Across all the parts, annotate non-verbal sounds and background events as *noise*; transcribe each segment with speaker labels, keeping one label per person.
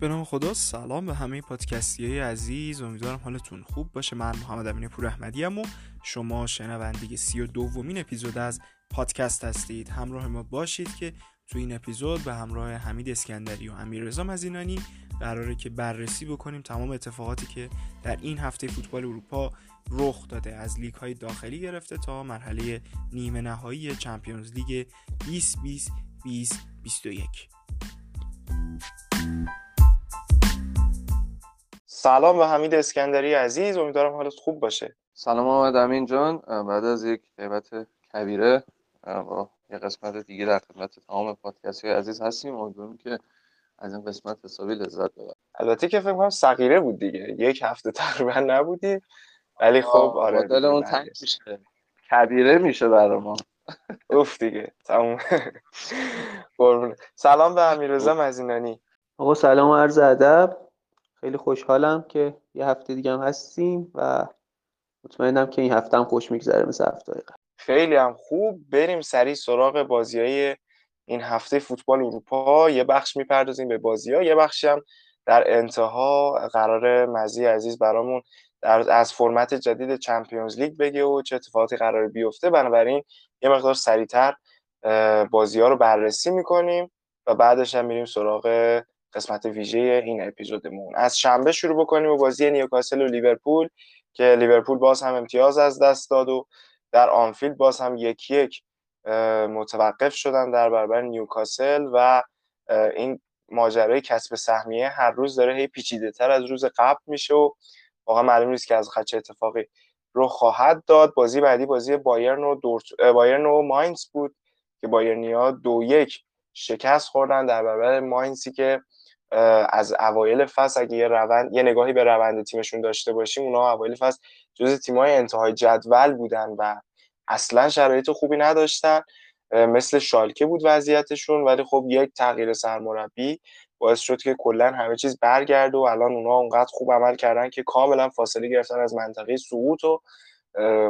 Speaker 1: به نام خدا سلام به همه پادکستی های عزیز. امیدوارم حالتون خوب باشه. من محمد امین پور احمدی و شما شنونده سی و دومین اپیزود از پادکست هستید. همراه ما باشید که تو این اپیزود به همراه حمید اسکندری و امیر رضا مزینانی قراره که بررسی بکنیم تمام اتفاقاتی که در این هفته فوتبال اروپا رخ داده. از لیگ های داخلی گرفته تا مرحله نیمه نهایی چمپیونز لیگ 2020 2021
Speaker 2: سلام به حمید اسکندری عزیز امیدوارم حالت خوب باشه.
Speaker 3: سلام محمد امین جان. بعد از یک غیبت کبیره با یه قسمت دیگه در خدمت تمام پادکست های عزیز هستیم. امیدوارم که از این قسمت حسابی لذت ببرید.
Speaker 2: البته که فکر کنم صغیره بود دیگه. یک هفته تقریبا نبودی ولی خب آره
Speaker 3: دل اون تنگ میشه. کبیره میشه برای ما.
Speaker 2: اوف دیگه. تموم. سلام به امیررضا مزینانی.
Speaker 4: آقا سلام و عرض ادب. خیلی خوشحالم که یه هفته دیگه هم هستیم و مطمئنم که این هفته هم خوش میگذره مثل هفته قبل.
Speaker 2: خیلی هم خوب. بریم سریع سراغ بازی های این هفته فوتبال اروپا. یه بخش می‌پردازیم به بازی ها یه بخشی هم در انتها قرار مزی عزیز برامون در از فرمت جدید چمپیونز لیگ بگه و چه اتفاقاتی قرار بیفته. بنابراین یه مقدار سریعتر بازی ها رو بررسی می‌کنیم و بعدش هم میریم سراغ قسمت ویژه این اپیزودمون. از شنبه شروع بکنیم و بازی نیوکاسل و لیورپول که لیورپول باز هم امتیاز از دست داد و در آنفیلد باز هم یکی یک متوقف شدن در برابر نیوکاسل و این ماجرای کسب سهمیه هر روز داره هی پیچیده تر از روز قبل میشه و واقعا معلوم نیست که از چه اتفاقی رو خواهد داد. بازی بعدی بازی بایرن و دورت... بایرن و ماینز بود که بایرنیا دو یک شکست خوردن در برابر ماینزی که از اوایل فصل اگه یه روند یه نگاهی به روند تیمشون داشته باشیم اونا اوایل فصل جز تیمای انتهای جدول بودن و اصلا شرایط خوبی نداشتن. مثل شالکه بود وضعیتشون ولی خب یک تغییر سرمربی باعث شد که کلا همه چیز برگرده و الان اونا اونقدر خوب عمل کردن که کاملا فاصله گرفتن از منطقه سقوط و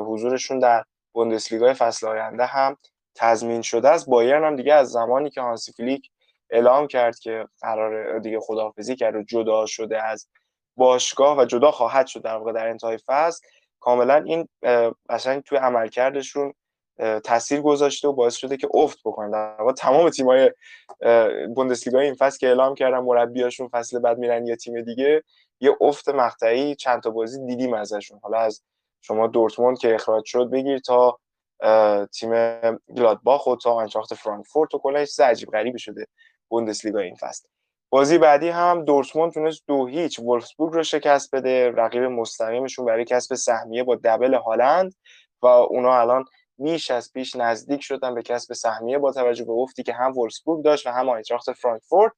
Speaker 2: حضورشون در بوندسلیگای فصل آینده هم تضمین شده است. بایرن هم دیگه از زمانی که هانسی فلیک اعلام کرد که قرار دیگه خداحافظی کرد و جدا شده از باشگاه و جدا خواهد شد در واقع در انتهای فصل. کاملا این قشنگ توی عملکردشون تاثیر گذاشته و باعث شده که افت بکنن. در واقع تمام تیمای بوندسلیگا این فصل که اعلام کردن مربیاشون فصل بعد میرن یه تیم دیگه یه افت مقطعی چند تا بازی دیدیم ازشون. حالا از شما دورتموند که اخراج شد بگیر تا تیم گلادباخ و تا آنچاخت فرانکفورت و کلا چیز عجیب غریبی شده. بوندسلیگا این فصل. بازی بعدی هم دورتموند تونست دو هیچ ولفسبورگ رو شکست بده. رقیب مستقیمشون برای کسب سهمیه با دبل هالند و اونا الان بیش از پیش نزدیک شدن به کسب سهمیه با توجه به افتی که هم ولفسبورگ داشت و هم آینتراخت فرانکفورت.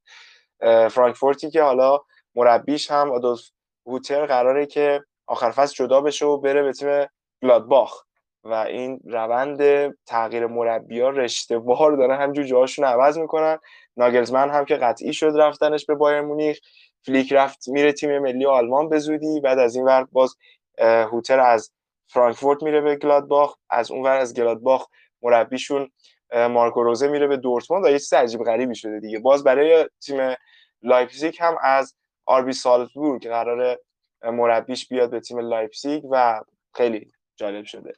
Speaker 2: فرانکفورتی که حالا مربیش هم آدولف هوتر قراره که آخر فصل جدا بشه و بره به تیم گلادباخ. و این روند تغییر مربی ها رشته وار دارن. همینجور جاهاشون عوض می‌کنن. ناگلزمن هم که قطعی شد رفتنش به بایر مونیخ. فلیک رفت میره تیم ملی آلمان به زودی. بعد از این ور باز هوتر از فرانکفورت میره به گلادباخ. از اون ور از گلادباخ مربیشون مارکو روزه میره به دورتموند. و یه چیز عجیب غریبی شده دیگه. باز برای تیم لایپزیگ هم از آربی سالزبورگ قرار مربیش بیاد به تیم لایپزیگ و خیلی جالب شده.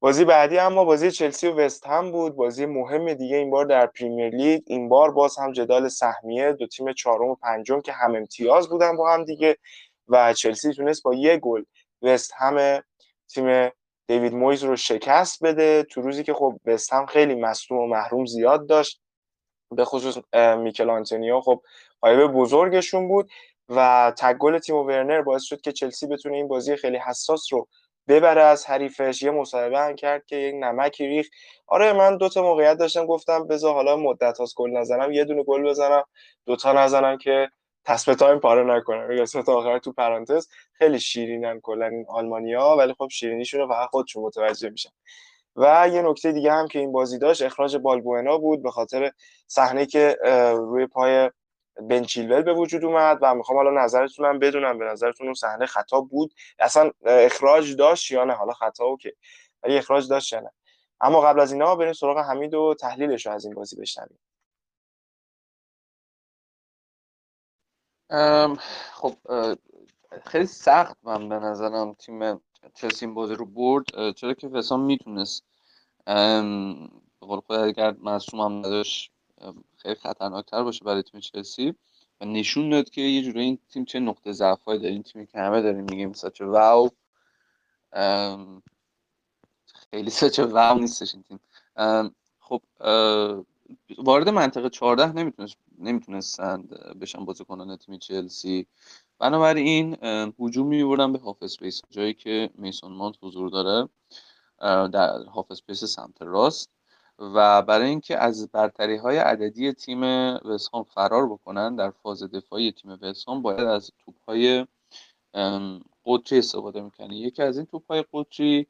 Speaker 2: بازی بعدی اما بازی چلسی و وستهم بود. بازی مهم دیگه این بار در پریمیر لیگ. این بار باز هم جدال سهمیه دو تیم چهارم و پنجم که هم امتیاز بودن با هم دیگه و چلسی تونست با یه گل وست هم تیم دیوید مویز رو شکست بده. تو روزی که خب وست هم خیلی مصدوم و محروم زیاد داشت به خصوص میکل آنتونیو خب قایب بزرگشون بود و تگل تیم ورنر باعث شد که چلسی بتونه این بازی خیلی حساس رو ببره از حریفش یه مصاحبه هم کرد که یک نمکی ریخ آره من دو تا موقعیت داشتم گفتم بذار حالا مدت هاست گل نزنم یه دونه گل بزنم دوتا نزنم که تصفیه تایم پاره نکنم. یا تا آخر تو پرانتز خیلی شیرینن کلا این آلمانیا ولی خب شیرینیشون رو فقط خودشون متوجه میشن. و یه نکته دیگه هم که این بازی داشت اخراج بالبوئنا بود به خاطر صحنه که روی پای بن چیلول به وجود اومد و می‌خوام حالا نظرتون هم بدونم به نظرتون اون صحنه خطا بود؟ اصلا اخراج داشت یا نه؟ حالا خطا okay ولی اخراج داشت یا نه؟ اما قبل از اینا بریم سراغ حمید و تحلیلش رو از این بازی بشنویم.
Speaker 3: خب خیلی سخت من به نظرم تیم چلسی این بازی رو برد. چرا که وسام می‌تونست؟ به قول خود اگر مصوم هم نداشت خیلی خطرناکتر باشه برای تیم چلسی. و نشون داد که یه جوری این تیم چه نقطه ضعفایی داره این تیمی که همه داریم میگیم سچ واو. خیلی سچ واو نیستش این تیم. خب وارد منطقه 14 نمی‌تونست نمی‌تونستند بشن بازیکنان تیم چلسی. بنابراین هجوم میبردن به half space جایی که میسون مانت حضور داره. در half space سمت راست. و برای اینکه از برتری های عددی تیم وستهم فرار بکنن در فاز دفاعی تیم وستهم باید از توپ های قطری استفاده می‌کنه. یکی از این توپ های قطری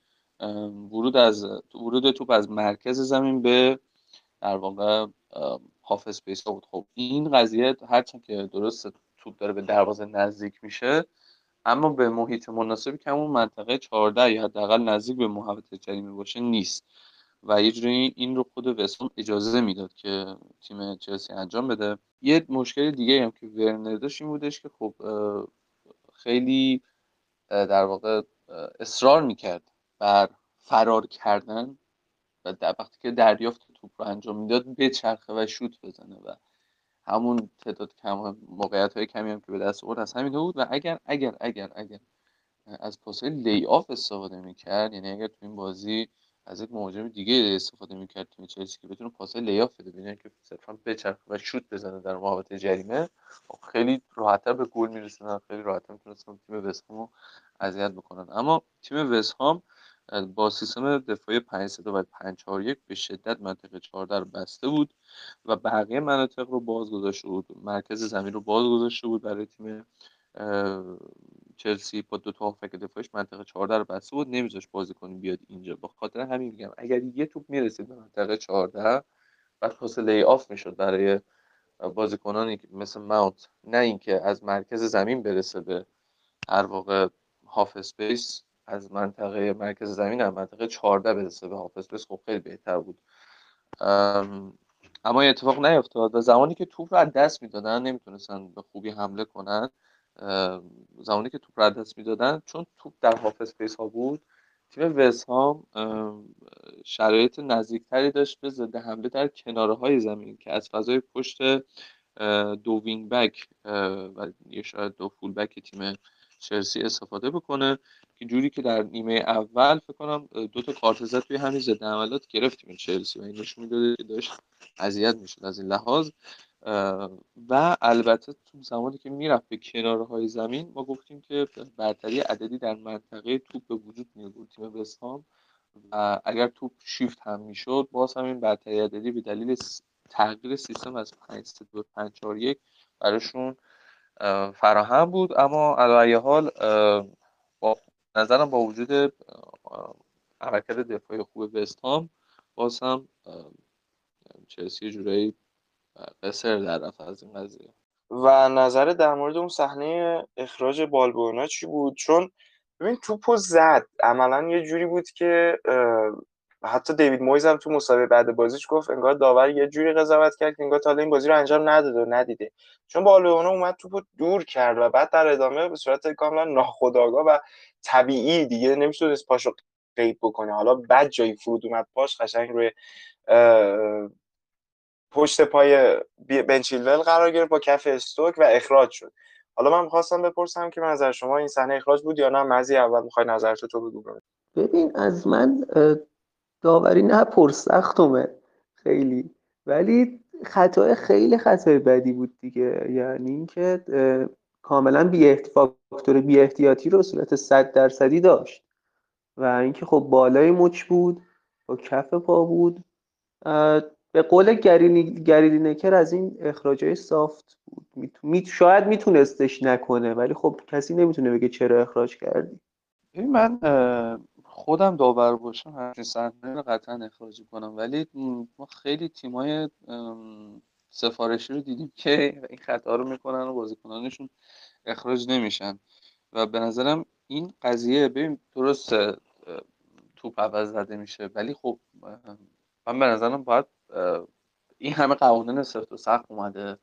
Speaker 3: ورود از ورود توپ از مرکز زمین به در واقع هاف اسپیس بود. خب این قضیه هرچند که درست توپ داره به دروازه نزدیک میشه اما به محیط مناسبی که همون منطقه 14 یا حداقل نزدیک به محوطه جریمه باشه نیست. و یه جوری این رو خود وسام اجازه می‌داد که تیم چلسی انجام بده. یه مشکل دیگه هم که ورنر داشت این بودش که خب خیلی در واقع اصرار می‌کرد بر فرار کردن و در وقتی که دریافت توپ رو انجام می‌داد بچرخه و شوت بزنه و همون تعداد کم موقعیت های کمی هم که به دست آورد از همین بود و اگر اگر اگر اگر از پاسهای لی آف استفاده می‌کرد یعنی اگر تو این بازی از یک مهاجم دیگه استفاده می‌کرد تیم چلسی که بتونه پاس لیاف بده. ببینن که صرفا بچرخه و شوت بزنه در محوطه جریمه. خب خیلی راحتتر به گل میرسونن. خیلی راحتتر می‌تونستن تیم وستهام اذیت بکنن. اما تیم وستهام با سیستم دفاعی 5 3 و 5 4 1 به شدت منطقه 14 رو بسته بود و بقیه مناطق رو باز گذاشته بود. مرکز زمین رو باز گذاشته بود برای تیم چلسی با دو تا هافک دفاعش منطقه 14 رو بسته بود نمیذاش بازیکن بیاد اینجا. به خاطر همین میگم اگر یه توپ می‌رسید به منطقه 14 بعد lay off می‌شد برای بازیکنانی مثل ماونت. نه اینکه از مرکز زمین برسه به هر واقع half space از منطقه مرکز زمین هم منطقه 14 برسه به half space خب خیلی بهتر بود. اما اتفاق نیفتاد و زمانی که توپ رو از دست می‌دادن نمی‌تونستن به خوبی حمله کنن. زمانی که توپ رو دست می‌دادن چون توپ در half space ها بود تیم وسهام شرایط نزدیکتری داشت به ضد حمله در کناره های زمین که از فضای پشت دو وینگ بک و یه شاید دو فول بک تیم چلسی استفاده بکنه. که جوری که در نیمه اول فکر کنم دو تا کارت زد توی همین ضد حملات گرفتیم چلسی و این نشون می‌داده که داشت اذیت می‌شد از این لحاظ. و البته تو زمانی که می‌رفت به کناره های زمین ما گفتیم که برتری عددی در منطقه توپ به وجود می تیم وستهام و اگر توپ شیفت هم می‌شد باز هم این برتری عددی به دلیل تغییر سیستم از 5 به 5 4 1 براشون فراهم بود. اما علی حال با نظرم با وجود عملکرد دفاعی خوب وستهام باز هم چلسی جورایی قصر در رفت از این قضیه.
Speaker 2: و نظر در مورد اون صحنه اخراج بالبونا چی بود؟ چون ببین توپو زد. عملا یه جوری بود که حتی دیوید مویز هم تو مسابقه بعد بازیش گفت انگار داور یه جوری قضاوت کرد که انگار تا این بازی رو انجام نداده و ندیده. چون بالبونا اومد توپو دور کرد و بعد در ادامه به صورت کاملا ناخودآگاه و طبیعی دیگه نمی‌شد پاشو قید بکنه. حالا بعد جایی فرود اومد. پاش قشنگ روی پشت پای بنچیلول قرار گرفت با کف استوک و اخراج شد. حالا من می‌خواستم بپرسم که نظر شما این صحنه اخراج بود یا نه؟ مزی اول می‌خوای نظرتو تو بگو
Speaker 4: ببین. از من داوری نه پرسختمه خیلی. ولی خطای خیلی خطای بدی بود دیگه. یعنی اینکه کاملا بی فاکتور بی احتیاطی رو صورت 100 درصدی داشت. و اینکه خب بالای مچ بود با کف پا بود. به قول گریلی نکر از این اخراجای سافت بود. می... شاید میتونستش نکنه ولی خب کسی نمی‌تونه بگه چرا اخراج کردی.
Speaker 3: من خودم داور باشم همچین صحنه رو قطعا اخراج کنم. ولی ما خیلی تیمای سفارشی رو دیدیم که این خطا رو می‌کنن و بازیکنانشون اخراج نمیشن. و به نظرم این قضیه ببین درست توپ عوض زده میشه ولی خب من به نظرم باید این همه قوانین سفت و سخت اومده.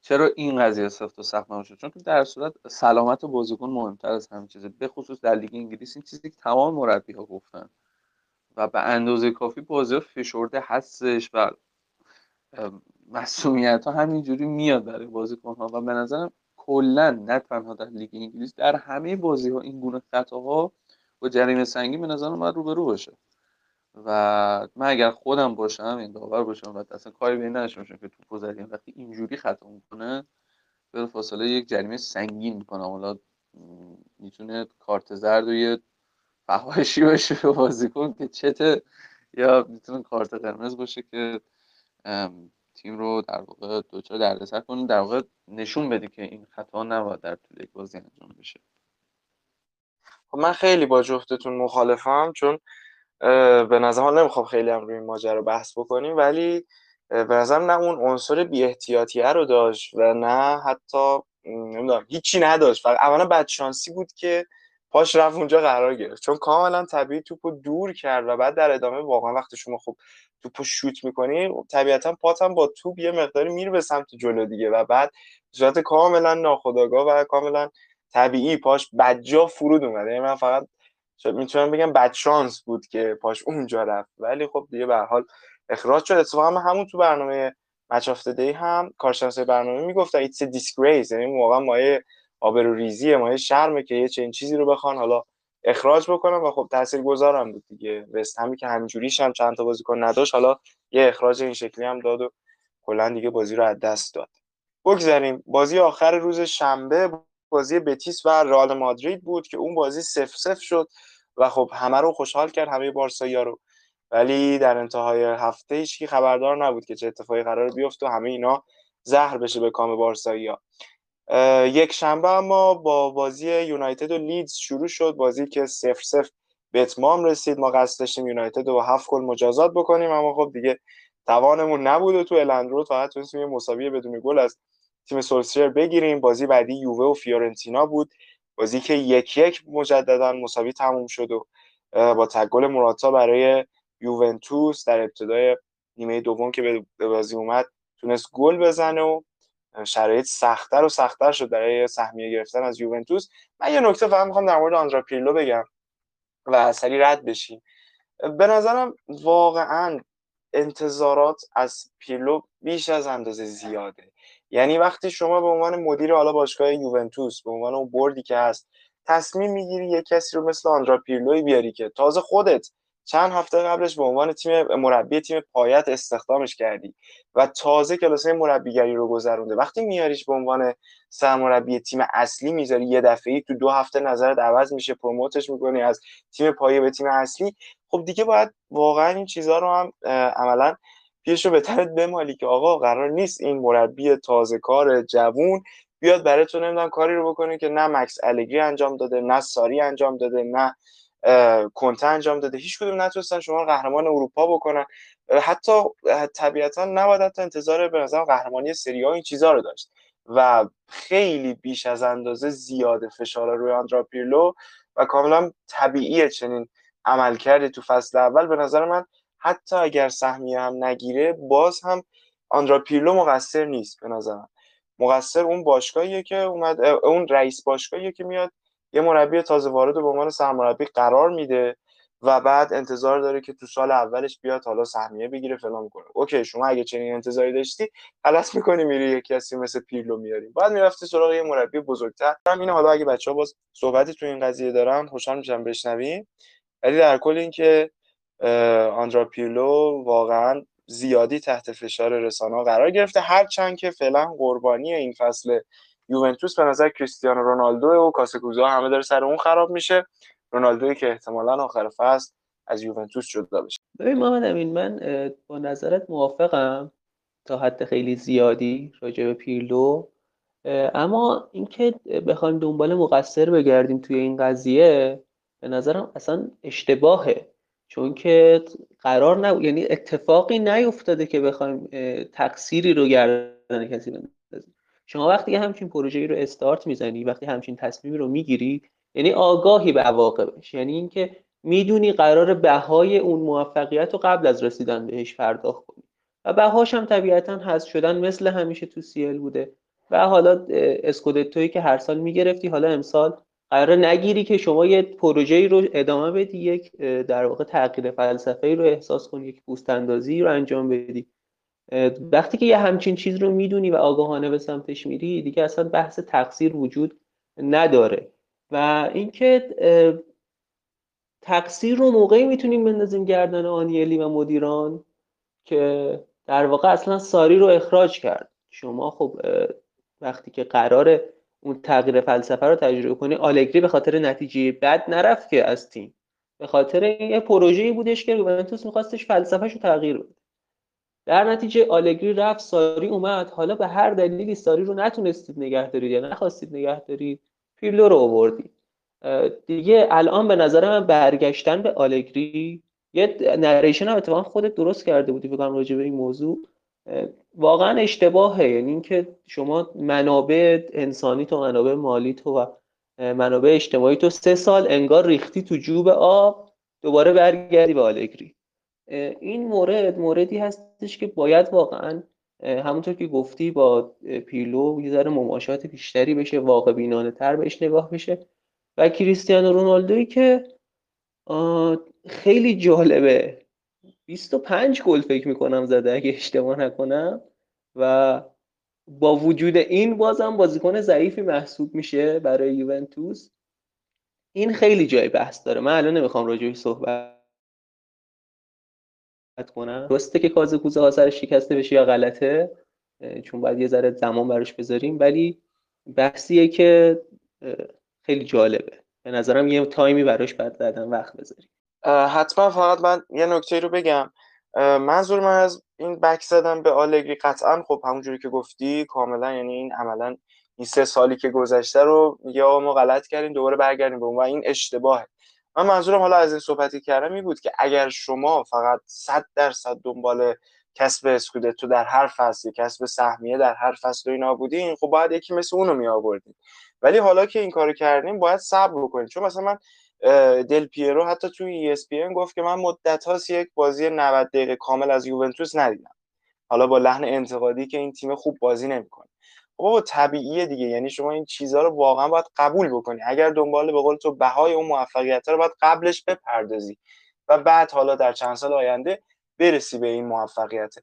Speaker 3: چرا این قضیه سفت و سخت نباشه؟ چون که در صورت سلامت بازیکن مهمتر از همه چیزه. به خصوص در لیگ انگلیس این چیزی که تمام مربی ها گفتن. و به اندازه کافی بازی فشرده هستش و مسئولیت ها همینجوری میاد برای بازیکن ها و به نظرم کلا نه تنها در لیگ انگلیس در همه بازی ها این گونه خطاها با جریمه سنگین به نظرم باید روبرو باشه. و من اگر خودم باشم این داور باشم و اصلا کاری به نداشته باشم که توپو زدیم وقتی اینجوری خطا می‌کنه به فاصله یک جریمه سنگین می‌کنم. حالا می‌تونه کارت زرد و یه فحاشی باشه به بازیکن که چته یا می‌تونه کارت قرمز باشه که تیم رو در واقع دوچار دردسر کنه در واقع نشون بده که این خطا نباید در طول یک بازی انجام بشه.
Speaker 2: خب من خیلی با جفتتون مخالفم چون به نظر حال نمی‌خوام خیلی هم روی این ماجرا بحث بکنیم ولی به نظر نه اون عنصر بی احتیاطیه رو داشت و نه حتی نمی‌دونم هیچی نداشت. فقط اولا بدشانسی بود که پاش رفت اونجا قرار گرفت. چون کاملا طبیعی توپو دور کرد و بعد در ادامه واقعا وقتی شما خب توپو شوت می‌کنی طبیعتا پاتم با توپ یه مقداری میره به سمت جلو دیگه و بعد صورت کاملا ناخودآگاه و کاملا طبیعی پاش بدجا فرود اومده. یعنی من فقط می‌تونم بگم بد شانس بود که پاش اونجا رفت. ولی خب دیگه به حال اخراج شد. اتفاقا همون تو برنامه Match of the Day هم کارشناس برنامه می‌گفت it's disgrace یعنی واقعا مایه آبروریزی مایه شرمه که یه چنین چیزی رو بخوان حالا اخراج بکنم و خب تاثیرگذارم بود دیگه. وست همی که همینجوریش هم چند تا بازیکن نداشت. حالا یه اخراج این شکلی هم داد و کلا دیگه بازی رو از دست داد. بگذاریم. بازی آخر روز شنبه بازی بتیس و رئال مادرید بود که اون بازی سف سف شد و خب همه رو خوشحال کرد همه بارسایی رو. ولی در انتهای هفته هیچ خبردار نبود که چه اتفاقی قرار بیفته و همه اینا زهر بشه به کام بارسایی ها یک شنبه اما با بازی یونایتد و لیدز شروع شد. بازی که سف سف به اتمام رسید. ما قصد داشتیم یونایتد رو هفت گل مجازات بکنیم اما خب دیگه توانمون نبود و تو الندرود فقط تونستیم یه مساوی بدون گل از تیم سولسیر بگیریم. بازی بعدی یووه و فیورنتینا بود. بازی که یک یک مجددا مساوی تموم شد و با تگل مراتا برای یوونتوس در ابتدای نیمه دوم که به بازی اومد تونست گل بزنه و شرایط سختتر و سختتر شد برای سهمیه گرفتن از یوونتوس. من یه نکته فقط می‌خوام در مورد آندرا پیرلو بگم و سری رد بشیم. به نظرم واقعا انتظارات از پیرلو بیش از اندازه زیاده. یعنی وقتی شما به عنوان مدیر حالا باشگاه یوونتوس به عنوان اون بردی که هست تصمیم می‌گیری یک کسی رو مثل آندرا پیرلوی بیاری که تازه خودت چند هفته قبلش به عنوان تیم مربی تیم پایت استخدامش کردی و تازه کلاسه مربیگری رو گذرونده. وقتی میاریش به عنوان سرمربی تیم اصلی می‌ذاری یه دفعه تو دو هفته نظرت عوض میشه پروموتش می‌کنی از تیم پایه به تیم اصلی خب دیگه باید واقعا این چیزها رو هم عملا پیش رو به تنت بمالی که آقا قرار نیست این مربی تازه کار جوون بیاد برای تو نمی‌دونم کاری رو بکنه که نه مکس الگری انجام داده نه ساری انجام داده نه کنته انجام داده. هیچ کدوم نتونستن شما قهرمان اروپا بکنن. حتی طبیعتا نباید حتی انتظار به نظر قهرمانی سری این چیزها رو داشت. و خیلی بیش از اندازه زیاده فشار روی آندرا پیرلو و کاملا طبیعیه چنین عمل کرده تو فصل اول. به نظر من حتی اگر سهمیه هم نگیره باز هم آندرا پیرلو مقصر نیست به نظرم. مقصر اون باشگاهیه که اومد اون رئیس باشگاهیه که میاد یه مربی تازه وارد به عنوان سرمربی قرار میده و بعد انتظار داره که تو سال اولش بیاد حالا سهمیه بگیره فلان کنه اوکی شما اگه چنین انتظاری داشتی غلط می‌کنی میری یکی کسی مثل پیرلو میاری. بعد می‌رفتی سراغ یه مربی بزرگتر. هم اینه حالا اگه بچه ها باز صحبتی تو این قضیه دارن خوشحال میشم بشنویم. ولی در کل اینکه آندرا پیرلو واقعا زیادی تحت فشار رسانه قرار گرفته. هرچند که فعلا قربانی این فصل یوونتوس به نظر کریستیانو رونالدو و کاسکوزا همه داره سر اون خراب میشه. رونالدوی که احتمالا آخر فصل از یوونتوس جدا بشه.
Speaker 4: ببین محمد امین من با نظرت موافقم تا حد خیلی زیادی راجع به پیرلو. اما اینکه بخوایم دنبال مقصر بگردیم توی این قضیه به نظرم اصلا اشتباهه. چون که قرار نه یعنی اتفاقی نیفتاده که بخوایم تقصیری رو گردن کسی بندازیم. شما وقتی همچین پروژه‌ای رو استارت می‌زنی وقتی همچین تصمیمی رو می‌گیری یعنی آگاهی به عواقبش یعنی اینکه می‌دونی قرار بهای اون موفقیت رو قبل از رسیدن بهش پرداخت کنی. و بهاش هم طبیعتا هست شدن مثل همیشه تو سیل بوده. و حالا اسکودتویی که هر سال می‌گرفتی حالا امسال قرار نگیری که شما یه پروژه‌ای رو ادامه بدی یک در واقع تغییر فلسفه رو احساس کنی یک پوست اندازی رو انجام بدی. وقتی که یه همچین چیز رو می‌دونی و آگاهانه به سمتش میری دیگه اصلا بحث تقصیر وجود نداره. و اینکه تقصیر رو موقعی می‌تونیم بندازیم گردن آنیلی و مدیران که در واقع اصلا ساری رو اخراج کرد. شما خب وقتی که قرار اون تغییر فلسفه رو تجربه کنی آلگری به خاطر نتیجه بد نرفت که از تیم. به خاطر یه پروژه‌ای بودش که یوونتوس میخواستش فلسفهش رو تغییر بده. در نتیجه آلگری رفت ساری اومد. حالا به هر دلیلی ساری رو نتونستید نگه دارید یا نخواستید نگه دارید پیرلو رو آوردید. دیگه الان به نظر من برگشتن به آلگری یه نریشن هم اتفاقا خودت درست کرده بودی فکر راجع به این موضوع. واقعا اشتباهه. یعنی اینکه شما منابع انسانی تو منابع مالی تو و منابع اجتماعی تو سه سال انگار ریختی تو جوب آب دوباره برگردی به آلگری. این مورد موردی هستش که باید واقعا همونطور که گفتی با پیلو یه ذره مماشات بیشتری بشه واقع بینانه تر بهش نگاه بشه. و کریستیانو رونالدوی که خیلی جالبه. 25 گل فکر می‌کنم زده اگه اشتباه نکنم. و با وجود این بازم بازیکن ضعیفی محسوب میشه برای یوونتوس. این خیلی جای بحث داره. من الان نمی‌خوام راجعش صحبت کنم. درسته که کاز کوزه ها سرش شکسته بشه یا غلطه چون باید یه ذره زمان براش بذاریم ولی بحثیه که خیلی جالبه. به نظرم یه تایمی براش بعد دادن وقت بذاریم.
Speaker 2: حتما فقط من یه نکته رو بگم. منظور من از این بک زدن به آلگری قطعا خب همونجوری که گفتی کاملا یعنی این عملا این سه سالی که گذشته رو یا ما غلط کردیم دوباره برگردیم به اون و این اشتباهه. من منظورم حالا از این صحبتی کردم این بود که اگر شما فقط صد درصد دنبال کسب اسکودتو در هر فصل کسب سهمیه در هر فصل و اینا بودین خب باید یکی مثل اونو می آوردین ولی حالا که این کارو کردیم باید صبر بکنیم چون مثلا من دل پیرو حتی توی ESPN گفت که من مدت هاست یک بازی 90 دقیقه کامل از یوونتوس ندیدم. حالا با لحن انتقادی که این تیم خوب بازی نمی‌کنه. بابا طبیعیه دیگه. یعنی شما این چیزها رو واقعا باید قبول بکنی. اگر دنبال به قول تو بهای اون موفقیت رو باید قبلش بپردازی و بعد حالا در چند سال آینده برسی به این موفقیت.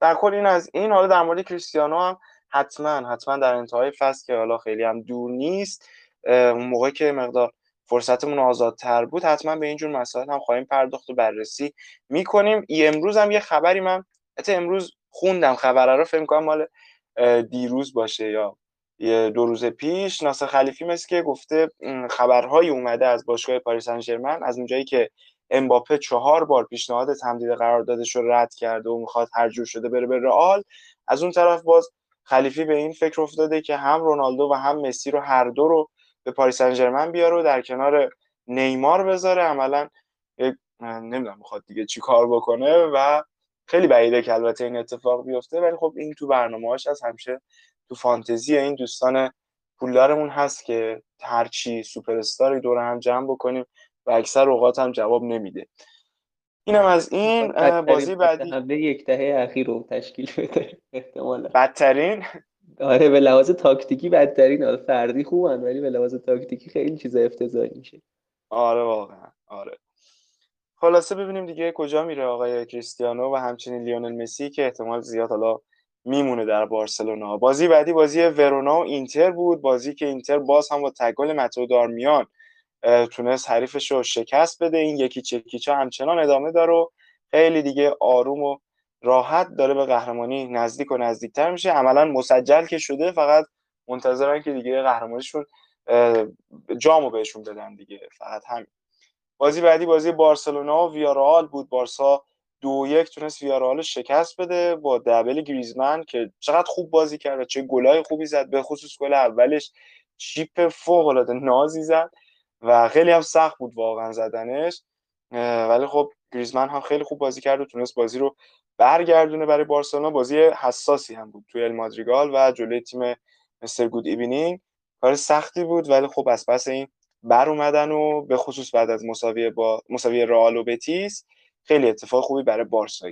Speaker 2: در کل این از این حالا در مورد کریستیانو هم حتما حتما در انتهای فصل که حالا خیلی هم دور نیست اون موقع که مقدار فرصتمون آزادتر بود حتما به اینجور مسائل هم خواهیم پرداخت و بررسی می‌کنیم. امروز هم یه خبری من حتی امروز خوندم خبره رو فکر کنم مال دیروز باشه یا یه دو روز پیش. ناصر خلیفی مثل که گفته خبرهایی اومده از باشگاه پاریس سن از اونجایی که امباپه چهار بار پیشنهاد تمدید قراردادش رو رد کرده و می‌خواد هر جور شده بره به رئال. از اون طرف باز خلیفی به این فکر افتاده که هم رونالدو و هم مسی رو هر دو رو به پاریس سن بیاره و در کنار نیمار بذاره. عملا نمی‌دونم می‌خواد دیگه چی کار بکنه و خیلی بعیده که البته این اتفاق بیفته ولی خب این تو برنامه‌هاش از همیشه تو فانتزی این دوستان پولدارمون هست که هرچی سوپر استاری دور هم جمع بکنیم و اکثر اوقات هم جواب نمیده. اینم از این بازی بعدی
Speaker 4: یک دهه اخیر رو تشکیل بده احتمالا.
Speaker 2: بدترین
Speaker 4: آره به لحاظ تاکتیکی بدترین فردی خوبن ولی به لحاظ تاکتیکی خیلی چیز افتضاحی میشه.
Speaker 2: آره واقعا. آره. خلاصه ببینیم دیگه کجا میره آقای کریستیانو و همچنین لیونل مسی که احتمال زیاد حالا میمونه در بارسلونا. بازی بعدی بازی ورونا و اینتر بود. بازی که اینتر باز هم با تگل متو دارمیان تونست حریفش رو شکست بده. این یکی چکیچا همچنان ادامه داره و خیلی دیگه آروم و راحت داره به قهرمانی نزدیک و نزدیکتر میشه. عملا مسجل که شده فقط منتظرن که دیگه قهرمانیشون جامو بهشون بدن دیگه. فقط همین. بازی بعدی بازی بارسلونا و ویارال بود. بارسا دو یک تونست ویارال شکست بده با دبل گریزمن که چقدر خوب بازی کرد چه گلای خوبی زد. به خصوص گل اولش chip فوق العاده نازی زد و خیلی هم سخت بود واقعا زدنش. ولی خب گریزمن هم خیلی خوب بازی کرد و تونست بازی رو برگردونه برای بارسلونا بازی حساسی هم بود توی المادریگال و جلوی تیم Mr. Good Evening کار سختی بود ولی خب از پس این بر اومدن و به خصوص بعد از مساوی با مساوی رئال و بتیس خیلی اتفاق خوبی برای بارسا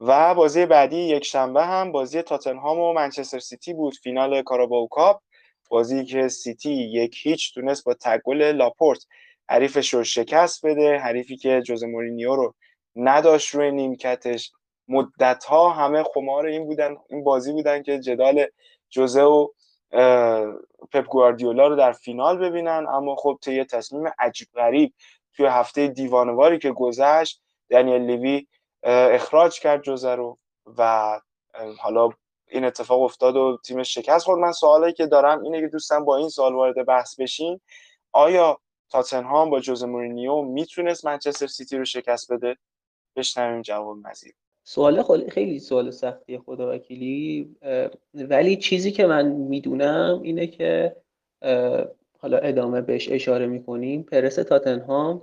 Speaker 2: و بازی بعدی یک شنبه هم بازی تاتنهام و منچستر سیتی بود. فینال کاراباو کاپ بازی که سیتی یک هیچ تونست با تک گل لاپورت حریفش رو شکست بده حریفی که جوزه مورینیو رو نداشت روی نیمکتش. مدت ها همه خمار این بودن این بازی بودن که جدال جوزه و پپ گواردیولا رو در فینال ببینن. اما خب طی تصمیم عجیب غریب توی هفته دیوانواری که گذشت دنیل لیوی اخراج کرد جوزه رو و حالا این اتفاق افتاد و تیم شکست خورد. من سوالی که دارم اینه که دوستان با این سوال وارد بحث بشین آیا تاتنهام با جوز مورینیو می‌تونست منچستر سیتی رو شکست بده؟ بشنویم جواب مزید.
Speaker 4: سوال خیلی سوال سختی خدا وکیلی ولی چیزی که من می‌دونم اینه که حالا ادامه بهش اشاره می‌کنیم. پرس تاتنهام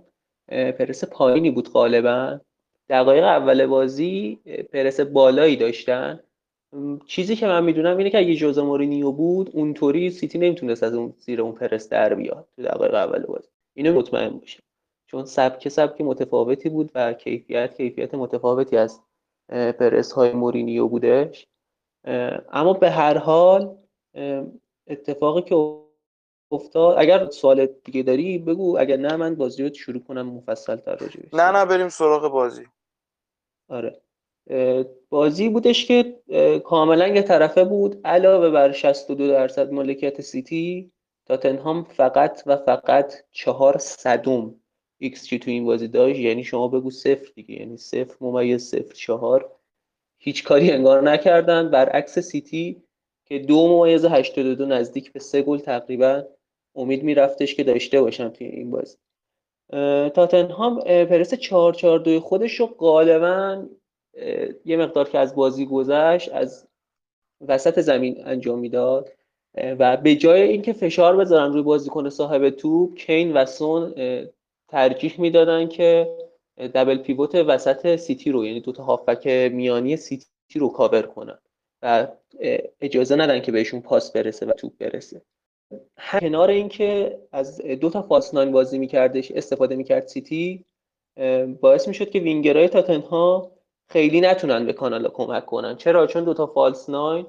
Speaker 4: پرس پایینی بود غالبا. دقایق اول بازی پرس بالایی داشتن. چیزی که من می‌دونم اینه که اگه جوزه مورینیو بود اونطوری سیتی نمی‌تونست از اون زیر اون پرس در بیاد تو دقایق اول بازی. اینو مطمئن باشه چون سبک سبک متفاوتی بود و کیفیت کیفیت متفاوتی از پرس های مورینیو بودش. اما به هر حال اتفاقی که افتاد اگر سوال دیگه داری بگو. اگر نه من بازی رو شروع کنم مفصل تر راجبش
Speaker 2: نه نه بریم سراغ بازی.
Speaker 4: آره. بازی بودش که کاملا یه طرفه بود. علاوه بر 62 درصد مالکیت سیتی تاتنهام فقط و فقط چهار صدم ایکس چی تو این بازی داشت یعنی شما بگو صفر دیگه. یعنی صفر ممیز صفر چهار. هیچ کاری انگار نکردن. برعکس سیتی که دو ممیز 82 نزدیک به سه گل تقریبا امید میرفتش که داشته باشن توی این بازی. تاتنهام پرس 4 4 2 خودش رو غالبا یه مقدار که از بازی گذشت از وسط زمین انجام می‌داد. و به جای اینکه فشار بذارن روی بازیکن صاحب توپ کین و سون ترجیح می‌دادن که double pivot وسط سیتی رو یعنی دوتا هافبک میانی سیتی رو کاور کنن و اجازه ندن که بهشون پاس برسه و توپ برسه. کنار اینکه از دو تا false nine بازی میکردش استفاده می‌کرد سیتی باعث می‌شد که وینگرهای تاتنهام خیلی نتونن به کانالا کمک کنن. چرا؟ چون دو تا false nine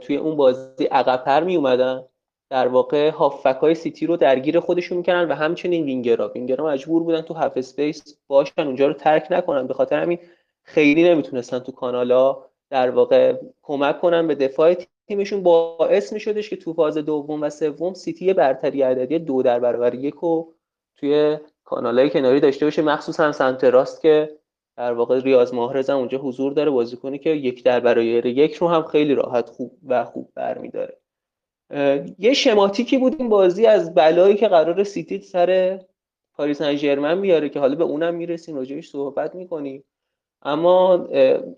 Speaker 4: توی اون بازی عقبتر می اومدن در واقع هافبک های سیتی رو درگیر خودشون می‌کنن و همچنین وینگرا. وینگرا مجبور بودن تو half space باشن اونجا رو ترک نکنن. به خاطر همین خیلی نمی‌تونستن تو کانالا در واقع کمک کنن به دفاع تیمشون. باعث میشدش که تو فاز دوم و سوم سیتی برتری عددی دو در برابر یک و توی کانالای کناری داشته باشه. مخصوصا سمت راست که در واقع ریاض هم اونجا حضور داره. بازیکنی که یک در برابر یک رو هم خیلی راحت خوب و خوب برمیداره. یه شماتیکی بود این بازی از بلایی که قرار سیتی سر پاریس سن بیاره که حالا به اونم می‌رسیم راجعش صحبت می‌کنیم. اما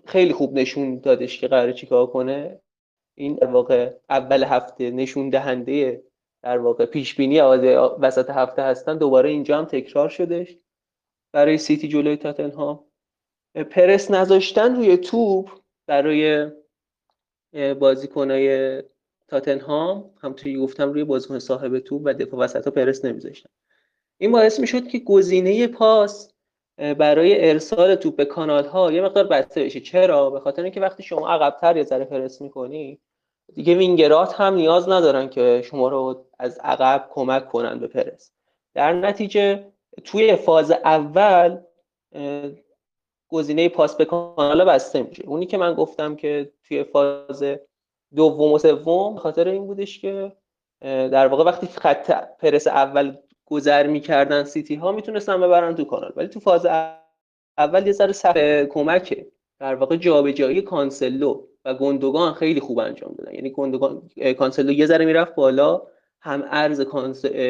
Speaker 4: خیلی خوب نشون دادش که قرار چیکار کنه. این در واقع اول هفته نشون دهنده در واقع پیش بینی وسط هفته هستن. دوباره اینجا هم تکرار شدش برای سیتی جلوی تاتنهام. پرس نذاشتن روی توپ برای بازیکنای تاتنهام هم توی گفتم روی بازیکن صاحب توپ و دفاع وسط ها پرس نمیذاشتن. این باعث می‌شد که گزینه پاس برای ارسال توپ به کانال ها یه مقدار بسته بشه. چرا؟ به خاطر اینکه وقتی شما عقبتر یه ذره پرس می‌کنی دیگه وینگرات هم نیاز ندارن که شما رو از عقب کمک کنن به پرس. در نتیجه توی فاز اول گزینه پاس به کانال بسته میشه. اونی که من گفتم که توی فاز دوم و سوم خاطر این بودش که در واقع وقتی خط پرس اول گذر می‌کردن سیتی ها می‌تونستن ببرن تو کانال. ولی تو فاز اول یه ذره سر کمکه. در واقع جابجایی کانسلو و گوندوگان خیلی خوب انجام دادن. یعنی گوندوگان کانسلو یه ذره می‌رفت بالا هم عرض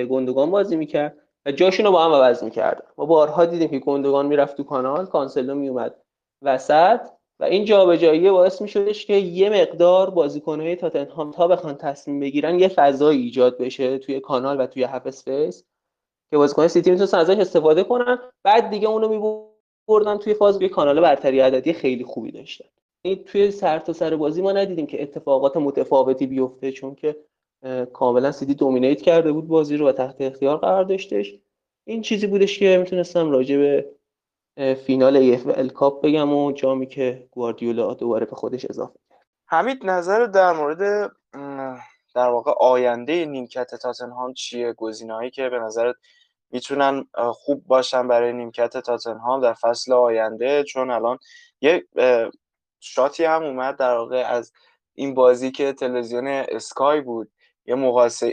Speaker 4: گوندوگان بازی می‌کرد و جاشون رو با هم عوض می‌کردن. ما بارها دیدیم که گوندوگان می‌رفت تو کانال کانسلو میومد وسط. و این جابجایی باعث میشدش که یه مقدار بازیکنهای تاتنهام تا بخوان تصمیم بگیرن یه فضایی ایجاد بشه توی کانال و توی half space که بازیکن سیتی می‌تونستن ازش استفاده کنن. بعد دیگه اونو میبردن توی فاز یه کانال برتری عددی خیلی خوبی داشتن. این توی سر تا سر بازی ما ندیدیم که اتفاقات متفاوتی بیفته چون که کاملا سیتی dominate کرده بود بازی رو و تحت اختیار قرار داشتش. این چیزی بودش که می‌تونستم راجع به فینال FA Cup بگم و جامی که گواردیولا دوباره به خودش اضافه کرد.
Speaker 2: حمید نظر در مورد در واقع آینده نیمکت تاتنهام چیه؟ گزینه‌هایی که به نظرت می‌تونن خوب باشن برای نیمکت تاتنهام در فصل آینده؟ چون الان یه شاتی هم اومد در واقع از این بازی که تلویزیون اسکای بود. یه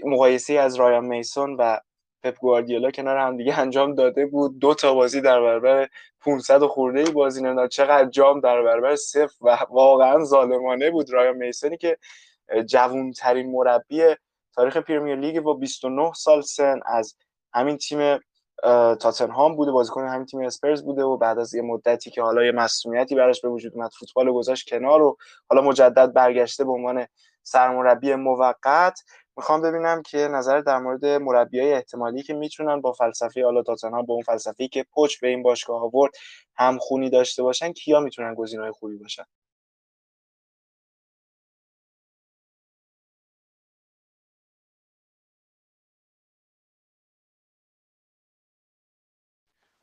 Speaker 2: مقایسه از رایان میسون و پپ گواردیولا کنار هم دیگه انجام داده بود. دو تا بازی در برابر 500 و خورده ای بازی نمی‌دونم چقدر جام در برابر صفر و واقعا ظالمانه بود. رایان میسونی که جوون ترین مربی تاریخ پریمیر لیگ با 29 سال سن از همین تیم تاتنهام بوده. بازیکن همین تیم اسپرز بوده و بعد از یه مدتی که حالا یه مسئولیتی براش به وجود اومد فوتبال گذاشت کنار و حالا مجدد برگشته به عنوان سرمربی موقت. می‌خوام ببینم که نظر در مورد مربیای احتمالی که می‌تونن با فلسفه حالا تاتنهام با اون فلسفه‌ای که پچ به این باشگاه آورد هم خونی داشته باشن کیا می‌تونن گزینه‌های خوبی باشن؟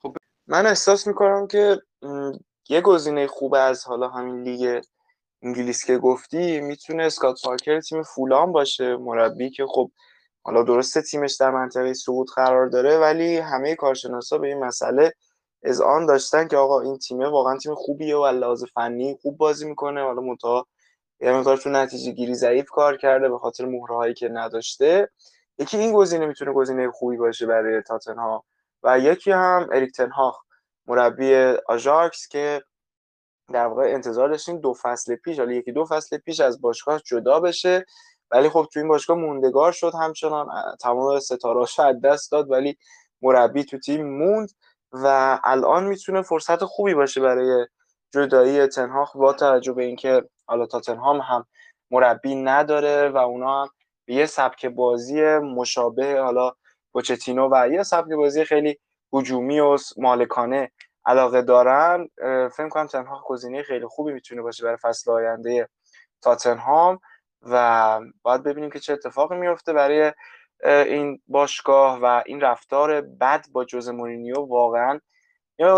Speaker 2: خب من احساس می‌کنم که یه گزینه خوب از حالا همین لیگ انگلیس که گفتی می‌تونه اسکات پارکر تیم فولام باشه مربی که خب حالا درسته تیمش در منطقه سقوط قرار داره ولی همه کارشناسا به این مسئله از آن داشتن که آقا این تیمه واقعا تیم خوبیه و لحاظ فنی خوب بازی می‌کنه. حالا منتها یه مقدار تو نتیجه گیری ضعیف کار کرده به خاطر مهره که نداشته. یکی این گزینه می‌تونه گزینه خوبی باشه برای تاتنها و یکی هم اریک تنهاخ مربی آژاکس که در واقع انتظار داشتیم دو فصل پیش حالا یکی دو فصل پیش از باشگاه جدا بشه ولی خب تو این باشگاه موندگار شد همچنان. تمام ستارهاش از دست داد ولی مربی تو تیم موند و الان می‌تونه فرصت خوبی باشه برای جدایی تنهاخ با توجه به اینکه حالا تاتنهام هم مربی نداره و اونا هم به یه سبک بازی مشابه حالا پوچتینو و یه سبک بازی خیلی هجومی و مالکانه علاقه دارن فکر کنم تنها گزینه خیلی خوبی می‌تونه باشه برای فصل آینده تاتنهام و باید ببینیم که چه اتفاقی میفته برای این باشگاه و این رفتار بد با جوز مورینیو واقعا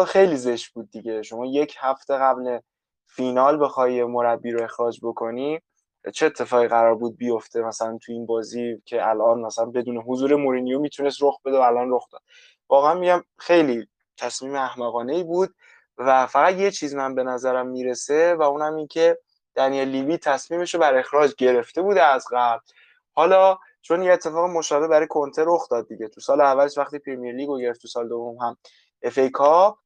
Speaker 2: خیلی زشت بود دیگه. شما یک هفته قبل فینال بخوای مربی رو اخراج بکنی چه اتفاقی قرار بود بیفته؟ مثلا تو این بازی که الان مثلا بدون حضور مورینیو می‌تونست رخ بده و الان رخ داد. واقعا میگم خیلی تصمیم احمقانه ای بود و فقط یه چیز من به نظرم می‌رسه و اونم این که دنیل لیوی تصمیمش رو بر اخراج گرفته بوده از قبل. حالا چون یه اتفاق مشابه برای کنته رخ داد دیگه. تو سال اولش وقتی پریمیر لیگ رو گرفت تو سال دوم هم اف ای کاپ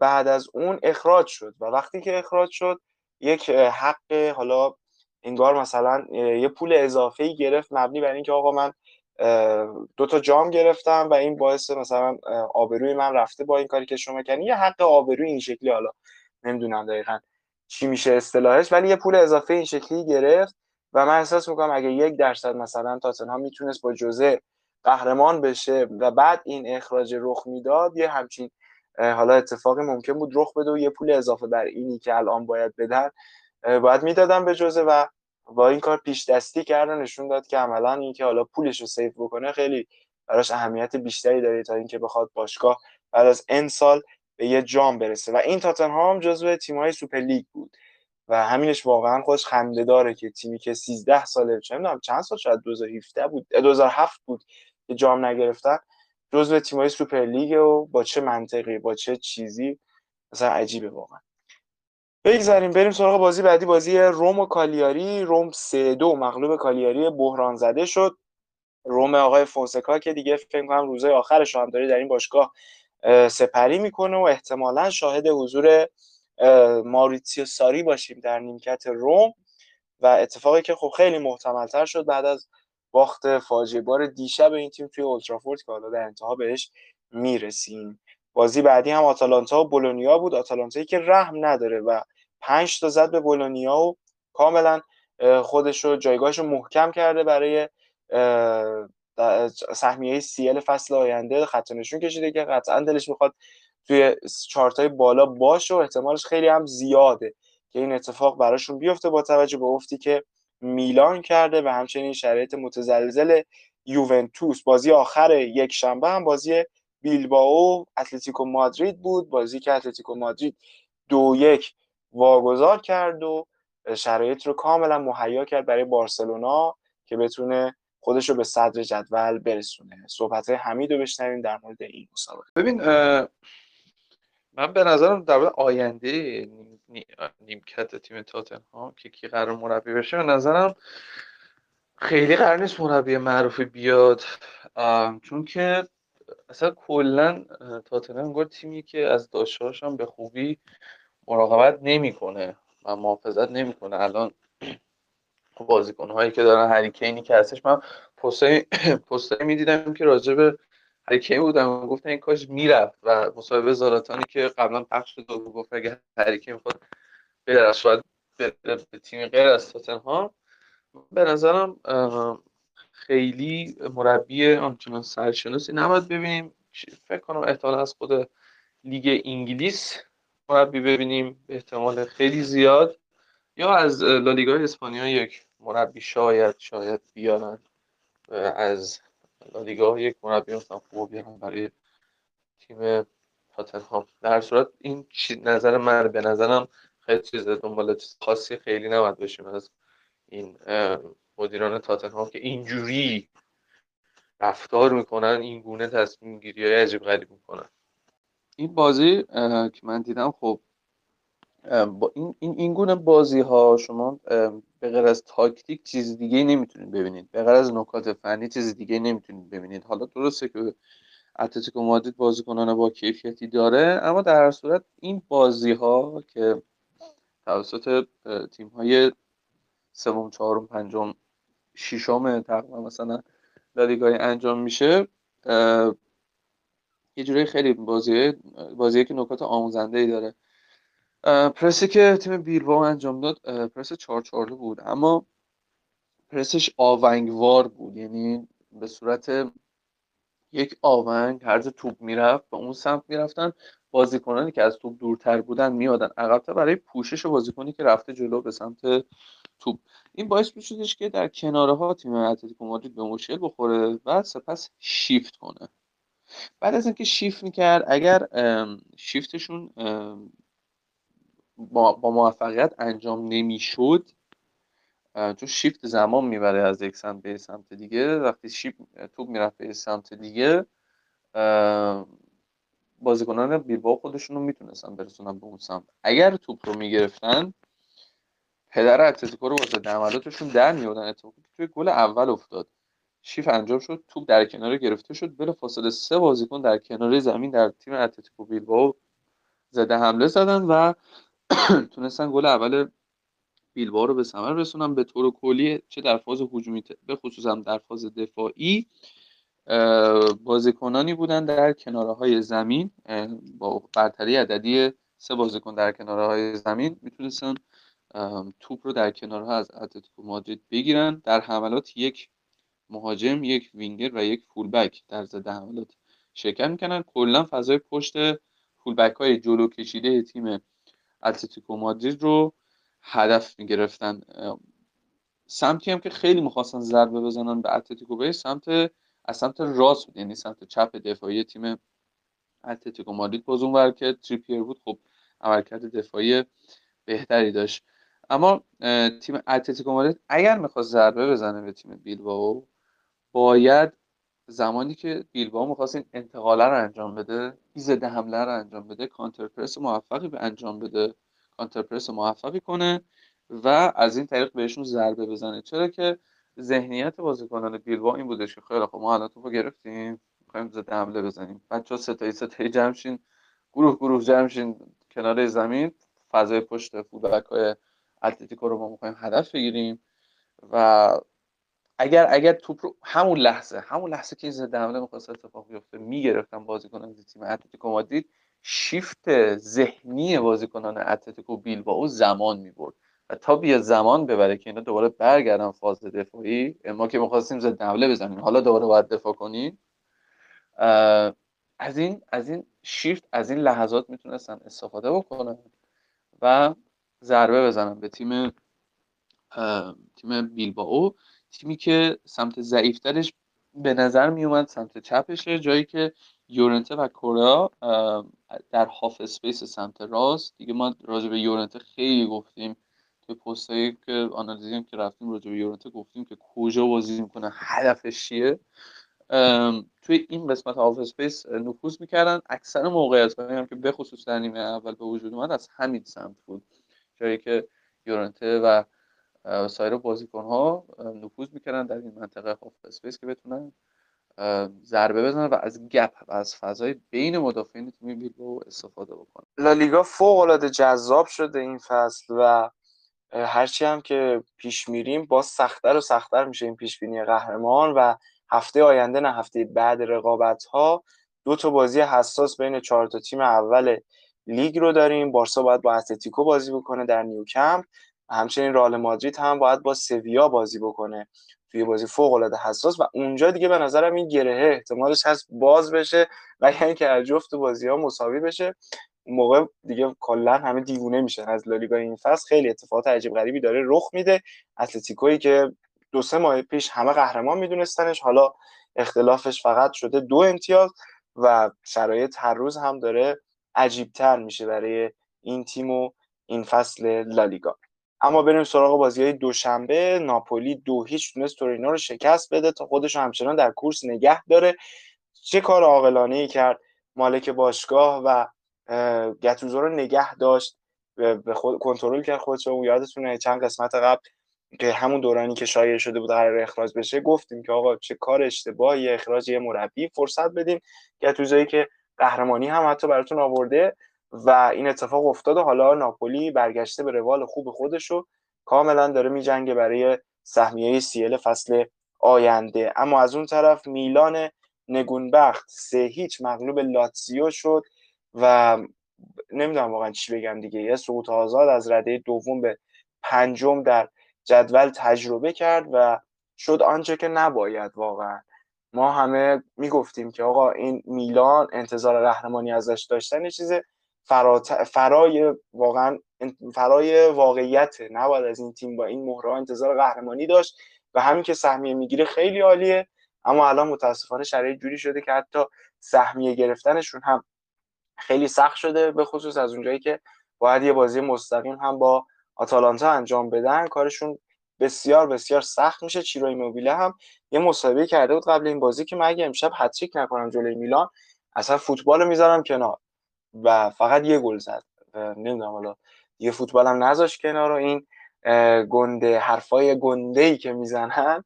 Speaker 2: بعد از اون اخراج شد و وقتی که اخراج شد یک حق حالا انگار مثلا یه پول اضافه ای گرفت مبنی بر اینکه آقا من دو تا جام گرفتم و این باعث مثلا آبروی من رفته با این کاری که شما کردین. یه حق آبروی این شکلی حالا نمی‌دونم دقیقا چی میشه اصطلاحش ولی یه پول اضافه این شکلی گرفت و من احساس می‌کنم اگه یک درصد مثلا تاتنهام می‌تونست با جوزه قهرمان بشه و بعد این اخراج رخ می‌داد یه همچین حالا اتفاقی ممکن بود رخ بده و یه پول اضافه بر اینی که الان باید بدن باید می‌دادن به جوزه و با این کار پیش دستی کرد نشون داد که عملا اینکه حالا پولش رو سیف بکنه خیلی براش اهمیت بیشتری داره تا اینکه بخواد باشگاه بعد از این سال به یه جام برسه. و این تاتنهام جزو تیم‌های سوپر لیگ بود. و همینش واقعا خودش خنده داره که تیمی که 13 ساله چه می‌دونم چند سال؟ شاید 2017 بود 2007 بود که جام نگرفتن. جزو تیم‌های سوپر لیگ و با چه منطقی با چه چیزی؟ مثلا عجیبه واقعا. بگذاریم بریم سراغ بازی بعدی بازی روم و کالیاری. روم سه دو مغلوب کالیاری بحران زده شد. روم آقای فونسکا که دیگه فکر کنم روزهای آخرش هم داره در این باشگاه سپری می‌کنه و احتمالا شاهد حضور ماریتسیو ساری باشیم در نیمکت روم. و اتفاقی که خب خیلی محتملتر شد بعد از باخت فاجعه بار دیشب این تیم توی اولترافورد که حالا در انتها بهش می‌رسیم. بازی بعدی هم آتالانتا و بولونیا بود. آتالانتایی که رحم نداره و پنج تا زد به بولونیا و کاملا خودش رو جایگاهش رو محکم کرده برای سهمیه سیل فصل آینده خط نشون کشیده که قطعا دلش می‌خواد توی چارتای بالا باشه و احتمالش خیلی هم زیاده که این اتفاق براشون بیفته با توجه به افتی که میلان کرده و همچنین شرایط متزلزل یوونتوس. بازی آخر یک شنبه هم بازی بیلباو اتلتیکو مادرید بود. بازی که اتلتیکو مادرید دو یک واگذار کرد و شرایط رو کاملا مهیا کرد برای بارسلونا که بتونه خودش رو به صدر جدول برسونه. صحبت حمید رو بشنویم در مورد این مسابقه.
Speaker 3: ببین من به نظرم در آینده نیمکت تیم تاتنهام که کی قرار مربی بشه به نظرم خیلی قرار نیست مربی معروفی بیاد. چون که اصلا کلا تاتنهام انگار تیمی که از داشتهاش هم به خوبی مراقبت نمی‌کنه و محافظت نمی‌کنه. الان بازیکن هایی که دارن هریکینی که هستش من پستای *clears throat* پستای می‌دیدم که راجع به هریکین بودم گفتن این کاش می‌رفت و مصاحبه زالاتانی که قبلا پخش شد و گفت اگه هریکین می‌خواد بره به تیم غیر از تاتنهام به نظرم خیلی مربی آنچنان سرشناسی نباید ببینیم. فکر کنم احتمال از خود لیگ انگلیس مربی ببینیم. به احتمال خیلی زیاد. یا از لالیگا اسپانیا یک مربی شاید شاید بیارن. از لالیگا یک مربی مثلا خوب بیارن برای تیم تاتنهام. در صورت این نظر من به نظرم خیلی چیز دنبال خاصی خیلی نباید بشیم از این مدیران تاتنهام که اینجوری رفتار می‌کنن این گونه تصمیم گیری های عجیب غریب می‌کنن. این بازی که من دیدم خب با این, این, این گونه بازی ها شما به غیر از تاکتیک چیز دیگه نمی‌تونید ببینید. به غیر از نکات فنی چیز دیگه نمی‌تونید ببینید. حالا درسته که اتلتیکو مادرید بازیکنان با کیفیتی داره اما در هر صورت این بازی ها که توسط تیم های سوم چهارم پنجم ششم تقریبا مثلا لالیگای انجام میشه. یه جوری خیلی بازیه بازیه که نکات آموزنده ای داره پرسی که تیم بیلباو انجام داد پرس 4 4 بود. اما پرسش آونگوار بود. یعنی به صورت یک آونگ هر توپ می‌رفت به اون سمت می‌رفتن. بازیکنانی که از توپ دورتر بودن میادن عقبتر برای پوشش بازیکنی که رفته جلو به سمت توپ. این باعث میشدش که در کناره ها تیم اتلتیکو مادرید به مشکل بخوره و سپس شیفت کنه. بعد از اینکه شیفت می‌کرد اگر شیفتشون با موفقیت انجام نمی‌شد چون شیفت زمان می‌بره از یک سمت به سمت دیگه وقتی شیفت توپ می‌رفت به سمت دیگه بازیکنان بیلباو خودشون رو می‌تونستن برسونن به اون سمت. اگر توپ رو می‌گرفتن پدر اتلتیکو رو واسه عملاتشون در میوردن اتفاقی که توی گل اول افتاد شیف انجام شد توپ در کنار گرفته شد. بلا فاصله سه بازیکن در کنار زمین در تیم اتلتیکو بیلباو زده حمله زدن و *clears throat* تونستن گل اول بیلباو رو به ثمر رسونن. به طور کلی چه در فاز هجومی به خصوص هم در فاز دفاعی بازیکنانی بودن در کناره های زمین با برتری عددی سه بازیکن در کناره های زمین می‌تونستن توپ رو در کنارها از اتلتیکو مادرید بگیرن. در حملات یک مهاجم یک وینگر و یک fullback در ضد حملات شرکت می‌کنن کلا فضای پشت fullback های جلو کشیده تیم اتلتیکو مادرید رو هدف می‌گرفتن. سمتی هم که خیلی می‌خواستن ضربه بزنن به اتلتیکو به سمت از سمت راست بود. یعنی سمت چپ دفاعی تیم اتلتیکو مادرید باز اون که تریپیر بود. خب عملکرد دفاعی بهتری داشت. اما تیم اتلتیکو مادرید اگر می‌خواست ضربه بزنه به تیم بیلباو باید زمانی که بیلباو می‌خواست این انتقاله رو انجام بده این ضد حمله رو انجام بده counterpress موفقی به انجام بده counterpress موفقی کنه و از این طریق بهشون ضربه بزنه. چرا که ذهنیت بازیکنان بیلباو این بودش که خیلی خب ما الان توپو گرفتیم می‌خوایم ضد حمله بزنیم. بچا ستایی ستایی جمع گروه گروه جمع کنار زمین فضای پشت فولبک های اتلتیکو رو ما می‌خوایم هدف بگیریم و اگر اگر توپ رو همون لحظه همون لحظه که ضد حمله می‌خواست اتفاق بیفته می‌گرفتن بازیکنان تیم اتلتیکو مادرید شیفت ذهنی بازیکنان اتلتیکو بیلبائو زمان می‌برد. و تا بیا زمان ببره که اینا دوباره برگردن فاز دفاعی ما که می‌خواستیم ضد حمله بزنیم. حالا دوباره باید دفاع کنیم. از این از این شیفت از این لحظات می‌تونستن استفاده بکنن و ضربه بزنن به تیم تیم بیلباو تیمی که سمت ضعیفترش به نظر می اومد سمت چپشه. جایی که یورنته و کورا در هاف اسپیس سمت راست. دیگه ما راجع به یورنته خیلی گفتیم. توی پستایی که آنالیزی که رفتیم راجع به یورنته گفتیم که کجا بازی می‌کنه هدفش چیه؟ توی این قسمت half space نفوذ می‌کردن. اکثر موقعیت هم که بخصوص در نیمه اول به وجود اومد از همین سمت بود. جایی که یورنته و سایر بازیکن ها نفوذ می‌کردن در این منطقه half space که بتونن ضربه بزنن و از gap و از فضای بین مدافعین تیم بیلبائو استفاده بکنن.
Speaker 2: لالیگا فوق العاده جذاب شده این فصل و هرچی هم که پیش میریم باز سختتر و سختتر میشه این پیش بینی قهرمان و هفته آینده نه هفته بعد رقابت ها دو تا بازی حساس بین چهار تا تیم اول لیگ رو داریم. بارسا باید با اتلتیکو بازی بکنه در نیوکمپ همچنین رئال مادرید هم باید با سویا بازی بکنه توی بازی فوق العاده حساس و اونجا دیگه به نظرم این گرهه احتمالش هست باز بشه و یعنی که جفت بازی ها مساوی بشه. موقع دیگه کلا همه دیوونه میشن. از لالیگا این فصل خیلی اتفاقات عجیب غریبی داره رخ میده. اتلتیکویی که دو سه ماه پیش همه قهرمان میدونستنش حالا اختلافش فقط شده دو امتیاز و شرایط هر روز هم داره عجیبتر میشه برای این تیم و این فصل لالیگا. اما بریم سراغ بازی های دوشنبه. ناپولی دو هیچ تونست تورینو رو شکست بده تا خودش همچنان در کورس نگه داره. چه کار عاقلانه ای کرد مالک باشگاه و گتوزو رو نگه داشت به خود کنترل کرد خودش رو یادتونه چند قسمت قبل که همون دورانی که شایع شده بود قرار اخراج بشه گفتیم که آقا چه کار اشتباهی اخراج یه مربی فرصت بدین. گتوزویی که قهرمانی هم حتی براتون آورده و این اتفاق افتاد و حالا ناپولی برگشته به روال خوب خودش رو کاملا داره میجنگه برای سهمیه سیل فصل آینده. اما از اون طرف میلان نگونبخت سه هیچ مغلوب لاتسیو شد. و نمی‌دونم واقعا چی بگم دیگه. یه سقوط آزاد از رده دوم به پنجم در جدول تجربه کرد و شد آنچه که نباید واقعا. ما همه می‌گفتیم که آقا این میلان انتظار قهرمانی ازش داشتن چیز فرای واقعا فرای واقعیت. نباید از این تیم با این مهره انتظار قهرمانی داشت و همین که سهمیه می‌گیره خیلی عالیه. اما الان متاسفانه شرایط جوری شده که حتی سهمیه گرفتنشون هم خیلی سخت شده به خصوص از اونجایی که باید یه بازی مستقیم هم با آتالانتا انجام بدن. کارشون بسیار بسیار سخت میشه. چیروی موبیله هم یه مسابقه کرده بود قبل این بازی که من اگه امشب هتریک نکنم جلوی میلان اصلا فوتبال می‌ذارم کنار. و فقط یه گل زد. نمی‌دونم حالا یه فوتبال هم نذاش کنار و این گنده حرفای گنده ای که می‌زنن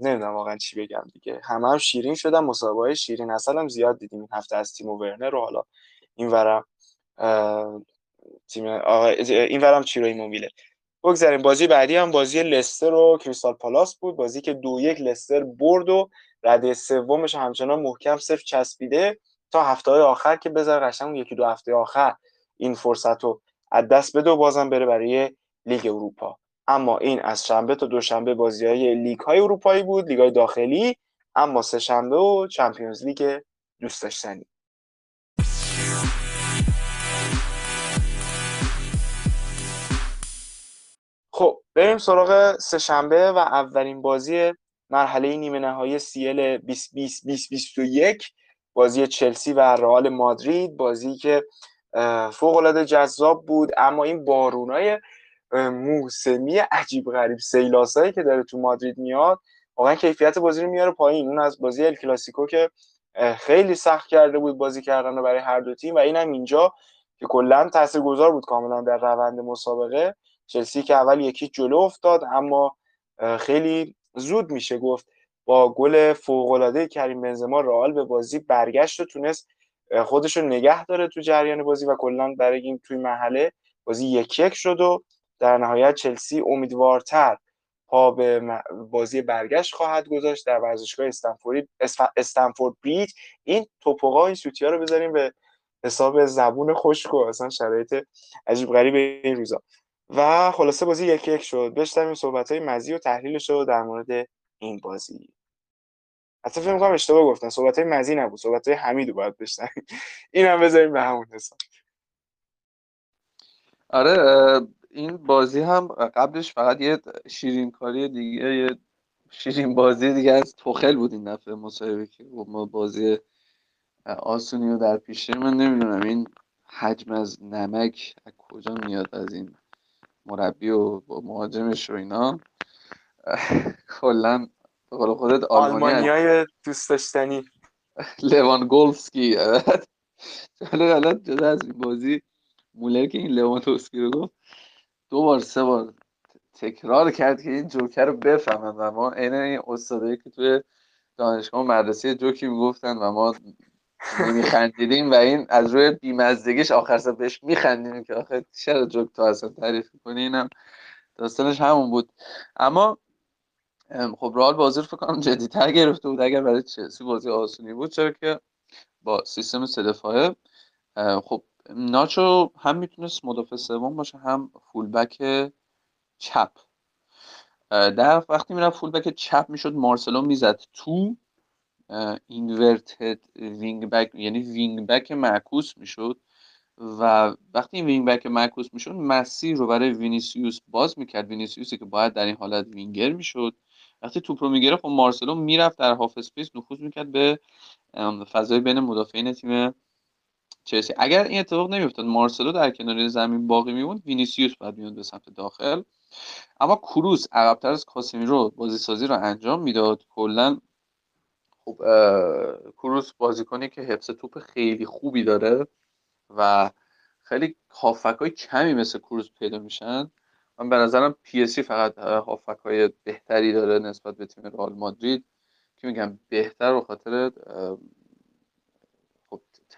Speaker 2: نمی‌دونم واقعا چی بگم دیگه. همه هم شیرین شدن مسابقه شیرین. اصلا هم زیاد دیدیم این هفته از تیم ورنر رو. حالا این ورم تیم این ورم چیروی موبیله بگذاریم. بازی بعدی هم بازی لستر و کریستال پالاس بود. بازی که دو یک لستر برد و رده سومش همچنان محکم صفر چسبیده تا هفته های آخر که بذار قشنگ یکی دو هفته آخر این فرصت رو از دست بده و بازم بره برای لیگ اروپا. اما این از شنبه تا دوشنبه بازی های لیگ های اروپایی بود لیگ های داخلی اما سه شنبه و چمپیونز لیگ دوست داشتنی. خب بریم سراغ سه شنبه و اولین بازی مرحله نیمه نهایی CL 2020 بازی چلسی و رئال مادرید بازی که فوق العاده جذاب بود اما این بارونای موسمی عجیب غریب. سیلاسایی که داره تو مادرید میاد واقعا کیفیت بازی رو میاره پایین. اون از بازی ال کلاسیکو که خیلی سخت کرده بود بازی کردن برای هر دو تیم و اینم اینجا که کلا تاثیرگذار بود کاملا در روند مسابقه. چلسی که اول یکی جلو افتاد اما خیلی زود میشه گفت با گل فوق‌العاده کریم بنزما رئال به بازی برگشت و تونست خودش رو نگه داره تو جریان بازی و کلا برای این توی مرحله بازی یک یک شد و در نهایت چلسی امیدوارتر پا به بازی برگشت خواهد گذاشت در ورزشگاه استنفورد استنفورد بریج این توپوقا این سوتیا رو بذاریم به حساب زبون خشک و اصلا شرایط عجیب غریب این روزا. و خلاصه بازی یک یک شد. بشتم صحبت های مزی و تحلیلش رو در مورد این بازی. حتی فکر می‌کنم اشتباه گفتن صحبت های مزی نبود. صحبت های حمید باید بشنویم. این هم بذاریم به همون حساب.
Speaker 3: آره این بازی هم قبلش فقط یه شیرین کاری دیگه یه شیرین بازی دیگه از توخل بود این دفعه مصاحبه که ما بازی آسونی رو در پیش من نمی‌دونم این حجم از نمک از کجا میاد از این مربی و با مهاجمش و اینا. کلا به قول خودت
Speaker 2: آلمانی های دوست داشتنی.
Speaker 3: لوان گولفسکی *laughs* حالا جدا از این بازی مولر که این لوانتوسکی رو گفت دو بار سه بار تکرار کرد که این جوکر رو بفهمن و ما عین این استادایی که توی دانشگاه مدرسه جوکی می‌گفتن و ما میخندیدیم و این از روی بیمزدگیش آخر سر بهش میخندیم که آخه چرا جوک تو اصلا تعریف کنی اینم داستانش همون بود. اما خب رئال بازی رو فکر کنم جدیتر گرفته بود اگر برای چلسی بازی آسونی بود چرا که با سیستم سه خب ناچو هم می‌تونست مدافع سوم باشه هم fullback چپ. در وقتی می‌رفت fullback چپ می‌شد مارسلو می‌زد تو inverted wing back یعنی wing back معکوس می‌شد. و وقتی این wing back معکوس می‌شد مسیر رو برای وینیسیوس باز می‌کرد. وینیسیوسی که باید در این حالت وینگر می‌شد. وقتی توپ رو می‌گرفت خب مارسلو می‌رفت در half space نفوذ می‌کرد به فضای بین مدافعین تیم چلسی. اگر این اتفاق نمیافتاد مارسلو در کنار زمین باقی میموند وینیسیوس بعد میاد به سمت داخل. اما کروس عقبتر از کاسمیرو بازی سازی رو انجام می‌داد. کلا خب کروس بازیکنی که حفظ توپ خیلی خوبی داره و خیلی هافک های کمی مثل کروس پیدا میشن. من به نظرم پی فقط هافک های بهتری داره نسبت به تیم رئال مادرید. که میگم بهتر به خاطر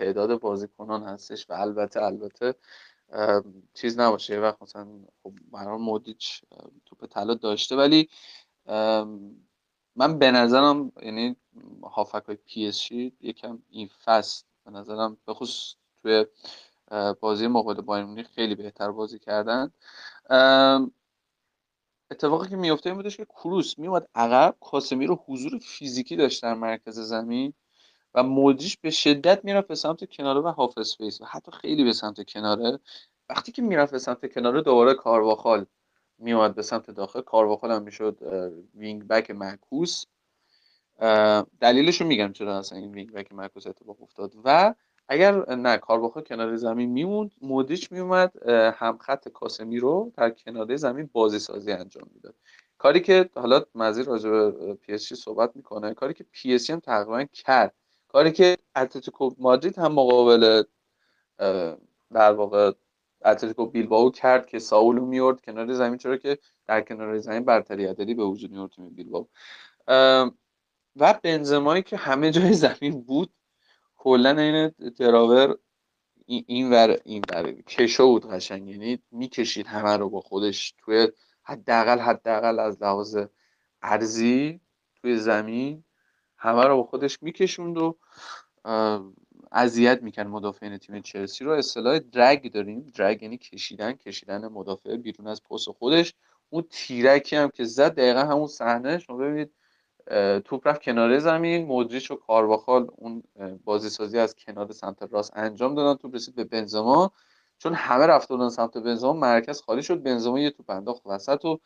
Speaker 3: تعداد بازیکنان هستش و البته البته چیز نباشه یه وقت مثلا خب برای مودیچ توپ طلا داشته ولی من به نظرم یعنی هافبک های پی یکم این فصل به نظرم به توی بازی مقابل بایر خیلی بهتر بازی کردن. اتفاقی که میفته این بودش که کروس میومد عقب کاسمیرو حضور فیزیکی داشت در مرکز زمین. و مودریچ به شدت می‌رفت به سمت کناره و half space و حتی خیلی به سمت کناره. وقتی که می‌رفت به سمت کناره دوباره کارواخال میومد به سمت داخل. کارواخال هم می‌شد wing back معکوس. دلیلش رو میگم چرا اصلا این wing back معکوس اتفاق افتاد. و اگر نه کارواخال کنار زمین میموند مودریچ میومد هم خط کاسمیرو در کنار زمین بازی سازی انجام می‌داد. کاری که حالا مزیر راجع به پی صحبت می‌کنه کاری که پی هم تقریبا کرد. کاری که اتلتیکو مادرید هم مقابل در واقع اتلتیکو بیلباو کرد که ساولو میورد کنار زمین چرا که در کنار زمین برتری عددی به وجود میورد تیم بیلباو و بنزمایی که همه جای زمین بود کلا این تراور این ور این ور کشو بود قشنگ. یعنی می‌کشید همه رو با خودش توی حداقل حداقل از لحاظ ارزی توی زمین. همه رو با خودش میکشوند و اذیت می‌کرد مدافعین تیم چلسی رو. اصطلاح درگ داریم. درگ یعنی کشیدن کشیدن مدافع بیرون از پست خودش. اون تیرکی هم که زد دقیقا همون صحنه شما ببینید توپ رفت کنار زمین. مودریچ و کارواخال اون بازی سازی از کنار سمت راست انجام دادن. توپ رسید به بنزما. چون همه رفته بودن سمت بنزما مرکز خالی شد. بنزما یه توپ انداخت وسط و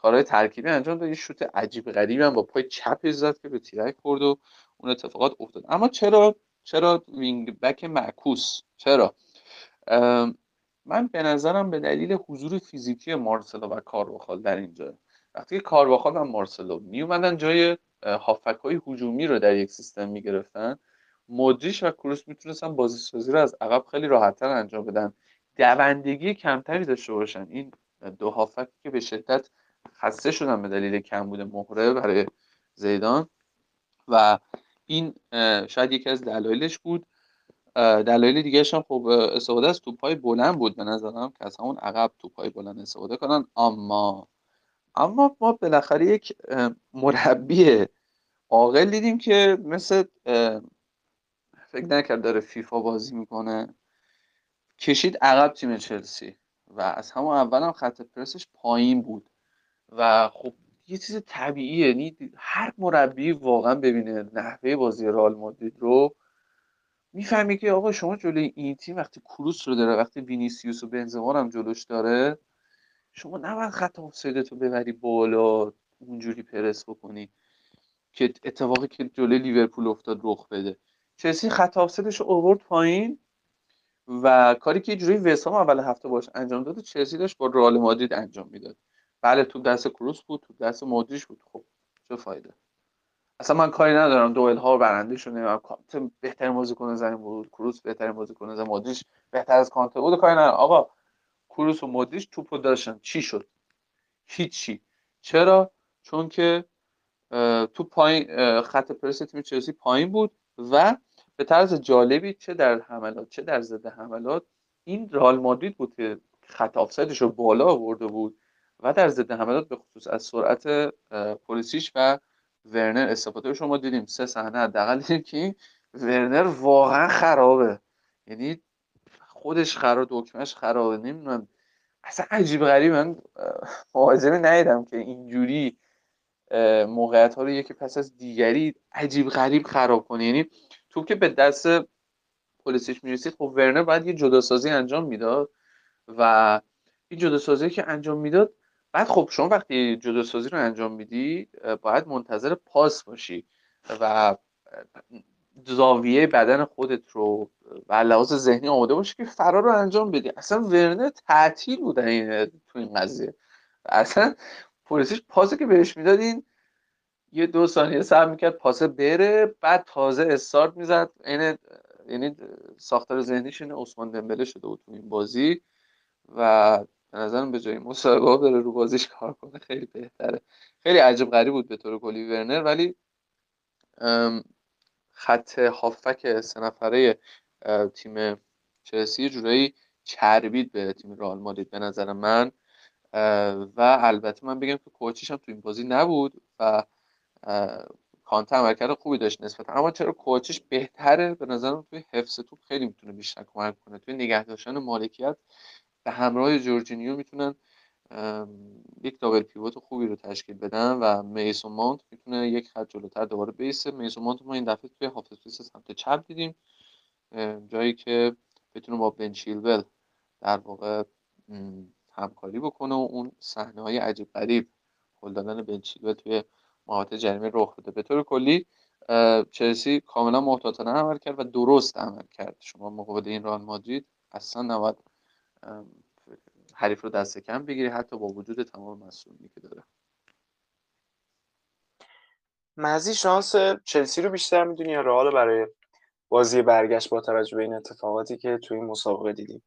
Speaker 3: کارهای ترکیبی انجام داد. یه شوت عجیب غریبی هم با پای چپ زد که به تیرک خورد و اون اتفاقات افتاد. اما چرا؟ چرا وینگ بک معکوس؟ چرا؟ من به نظرم به دلیل حضور فیزیکی مارسلو و کارواخال در اینجا وقتی کارواخال و مارسلو می اومدن جای هافک های هجومی رو در یک سیستم می گرفتن مودریش و کروس می‌تونستن بازی سازی رو از عقب خیلی راحتتر انجام بدن. دوندگی کمتری داشته باشن. این دو هافک که به شدت خسته شدن به دلیل کمبود مهره برای زیدان. و این شاید یکی از دلایلش بود. دلایل دیگه هم خب استفاده از توپای بلند بود به نظرم که از همون عقب توپای بلند استفاده کنن. اما اما ما بالاخره یک مربی عاقل دیدیم که مثل فکر نکرد داره فیفا بازی می‌کنه. کشید عقب تیم چلسی و از همون اول هم خط پرسش پایین بود. و خب یه چیز طبیعیه. یعنی هر مربی واقعا ببینه نحوه بازی رئال مادرید رو می‌فهمی که آقا شما جلوی این تیم وقتی کروس رو داره وقتی وینیسیوس و بنزما هم جلوش داره شما نباید خط آفسایدتو ببری بالا اونجوری پرس بکنی که اتفاقی که جلوی لیورپول افتاد رخ بده. چلسی خط آفسدش رو اوورد پایین و کاری که جوری وسام اول هفته باش انجام داد چلسی داشت با رئال مادرید انجام می‌داد. بله تو دست کروس بود تو دست مودریچ بود. خب چه فایده؟ اصلا من کاری ندارم. دوئل ها برنده شده بهترین بازیکن زمین بود کروس بهترین بازیکن زمین مودریچ بهتر از کانته بود؟ کاری ندارم. آقا کروس و مودریچ توپو داشتن. چی شد؟ هیچی. چرا؟ چون که تو پایین خط پرس تیم چلسی پایین بود و به طرز جالبی چه در حملات چه در ضد حملات این رال مادرید بود که خط آفسایدش رو بالا آورده بود. و در ضد حملات به خصوص از سرعت پلیسیش و ورنر استفاده شما دیدیم. سه صحنه حداقل دیدیم که ورنر واقعا خرابه. یعنی خودش خراب دکمهش خرابه. نمی‌دونم. اصلا عجیب غریب. من مهاجمی ندیدم که اینجوری موقعیت ها رو یکی پس از دیگری عجیب غریب خراب کنه. یعنی تو که به دست پلیسیش می‌رسید خب ورنر باید یه جداسازی انجام می‌داد و این جداسازی که انجام می‌داد بعد خب شما وقتی جداسازی رو انجام میدی باید منتظر پاس باشی و زاویه بدن خودت رو و لحاظ ذهنی آماده باشی که فرار رو انجام بدی. اصلا ورنر تعطیل بود تو این قضیه. اصلا پلیسیش پاسه که بهش می‌دادین یه دو ثانیه صبر می‌کرد پاسه بره بعد تازه استارت می‌زد. این یعنی ساختار ذهنیش این عثمان دمبله شده بود تو این بازی و به نظرم به جای مصاحبه بره رو بازیش کار کنه خیلی بهتره. خیلی عجب غریب بود به طور کلی ورنر ولی خط هافک سه نفره تیم چلسی جورایی چربید به تیم رئال مادرید به نظر من. و البته من بگم که کوچیش هم تو این بازی نبود و کانته عملکرد خوبی داشت نسبتا اما چرا کوچیش بهتره؟ به نظرم توی حفظ توپ خیلی می‌تونه بیشتر کمک کنه. توی نگه داشتن مالکیت به همراه جورجینیو می‌تونن یک دابل پیوت خوبی رو تشکیل بدن و میسون مانت می‌تونه یک خط جلوتر دوباره بیسه. میسون مانت ما این دفعه توی هافت سمت چپ دیدیم جایی که بتونه با بنچیلول در واقع همکاری بکنه و اون صحنه های عجیب غریب هل دادن بنچیلول توی محوطه جریمه رخ بده. به طور کلی چلسی کاملا محتاطانه عمل کرد و درست عمل کرد. شما مقابل این رئال مادرید اصلا نباید حریف رو دست کم بگیری حتی با وجود تمام مسئولیتی که داره.
Speaker 2: مزی شانس چلسی رو بیشتر می‌دونی یا رئال برای بازی برگشت با توجه به این اتفاقاتی که تو این مسابقه دیدیم؟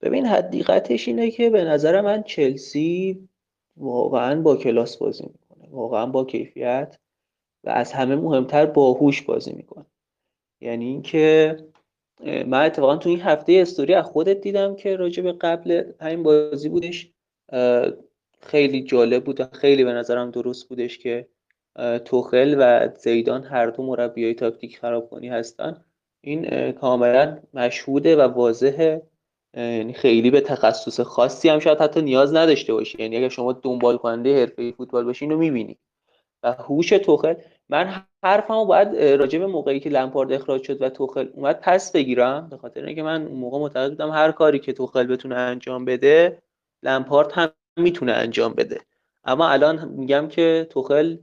Speaker 4: ببین حدیقتش اینه که به نظر من چلسی واقعا با کلاس بازی می‌کنه. واقعا با کیفیت و از همه مهمتر باهوش بازی می‌کنه. یعنی اینکه من اتفاقا تو این هفته استوری از خودت دیدم که راجع به قبل همین بازی بودش خیلی جالب بود و خیلی به نظرم درست بودش که توخل و زیدان هر دو مربیای تاکتیک خراب کنی هستن. این کاملا مشهوده و واضحه. یعنی خیلی به تخصص خاصی هم شاید حتی نیاز نداشته باشی. یعنی اگر شما دنبال کننده حرفه فوتبال باشی اینو می‌بینی. و هوش توخل من حرفمو باید راجع به موقعی که لمپارد اخراج شد و توخل اومد پس بگیرم. به خاطر اینکه من اون موقع معتقد بودم هر کاری که توخل بتونه انجام بده لمپارد هم می‌تونه انجام بده. اما الان میگم که توخل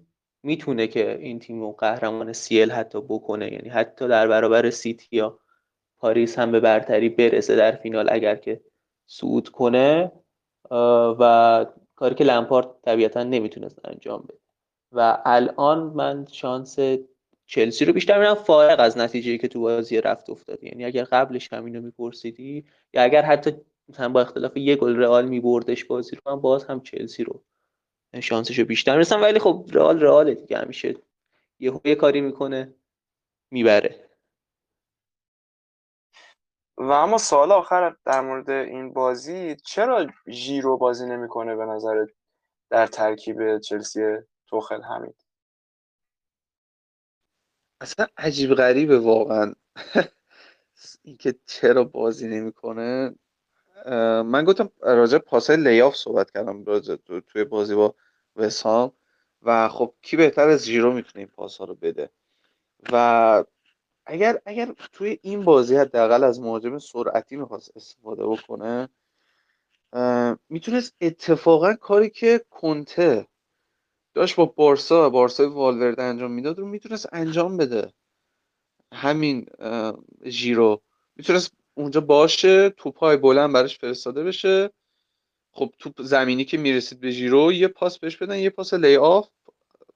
Speaker 4: می‌تونه که این تیم رو قهرمان سیل حتی بکنه. یعنی حتی در برابر سیتی یا پاریس هم به برتری برسه در فینال اگر که صعود کنه و کاری که لمپارد طبیعتا نمی‌تونست انجام بده. و الان من شانس چلسی رو بیشتر میرم فارغ از نتیجه که تو بازی رفت افتاده. یعنی اگر قبلش همینو میپرسیدی یا اگر حتی هم با اختلاف یه گل رئال میبردش بازی رو من باز هم چلسی رو شانسش رو بیشتر می‌رسم ولی خب رئال رئال دیگه. همیشه یه یه کاری می‌کنه می‌بره.
Speaker 2: و اما سال آخر در مورد این بازی چرا ژیرو بازی نمی‌کنه به نظرت در ترکیب چلسی توخل حمید
Speaker 3: اصلا عجیب غریبه واقعا. *laughs* اینکه چرا بازی نمی‌کنه. من گفتم راجع پاسای لیاف صحبت کردم راجع توی بازی با وسام و خب کی بهتر از ژیرو می‌تونه این پاس ها رو بده. و اگر اگر توی این بازی حداقل از مهاجم سرعتی می‌خواست استفاده بکنه می‌تونست اتفاقا کاری که کنته داشت با بارسا بارسا والورده انجام می‌داد رو می‌تونست انجام بده. همین ژیرو. می‌تونست اونجا باشه توپای بلند براش فرستاده بشه. خب توپ زمینی که می‌رسید به ژیرو یه پاس بهش بدن یه پاس لی آف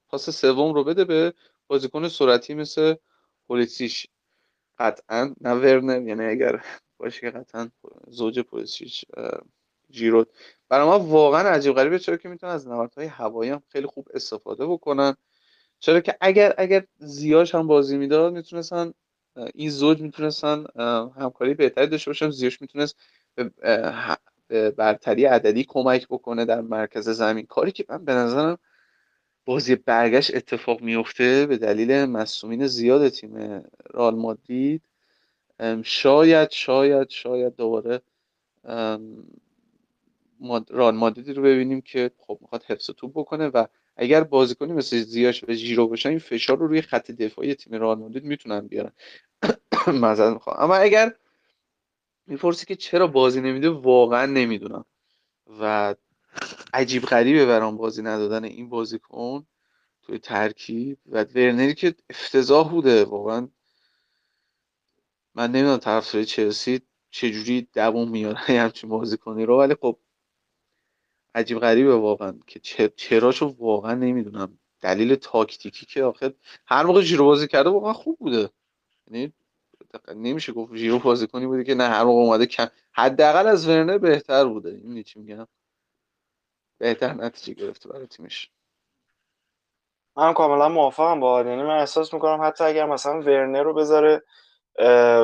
Speaker 3: پاس سوم رو بده به بازیکن سرعتی مثل پولیسیش قطعا نه ورنر یعنی اگر باشه که قطعا زوج پولیسیش جیرو. برای ما واقعا عجیب غریبه چرا که می‌تونن از نبردهای هوایی هم خیلی خوب استفاده بکنن. چرا که اگر اگر زیاش هم بازی می‌داد می‌تونستن این زوج می‌تونستن همکاری بهتری داشته باشن. زیاش می‌تونست به برتری عددی کمک بکنه در مرکز زمین. کاری که من به نظرم بازی برگشت اتفاق میفته به دلیل مصومین زیاد تیم رال مادرید. شاید شاید شاید دوباره رال مادریدی رو ببینیم که خب می‌خواد حفظ توپ بکنه و اگر بازیکنی مثل زیاش و ژیرو باشن این فشار رو روی خط دفاعی تیم رئال مادرید می‌تونن بیارن. *coughs* معذرت می‌خوام. اما اگر می‌پرسی که چرا بازی نمیده واقعا نمی‌دونم. و عجیب غریبه برام بازی ندادن این بازیکن توی ترکیب. و ورنری که افتضاح بوده. واقعا من نمی‌دونم طرفدار چلسی چجوری دووم میاره *laughs* همچین بازیکنی رو. ولی خب عجیب غریبه واقعا که چراشو واقعا نمی‌دونم. دلیل تاکتیکی که آخر هر موقع ژیرو بازی کرده واقعا خوب بوده. یعنی نمیشه گفت ژیرو بازیکنی بوده که نه هر موقع اومده کم حداقل از ورنر بهتر بوده. این چی میگم؟ بهتر نتیجه گرفته برای تیمش.
Speaker 2: من کاملا موافقم با یعنی من احساس می‌کنم حتی اگر مثلا ورنر رو بذاره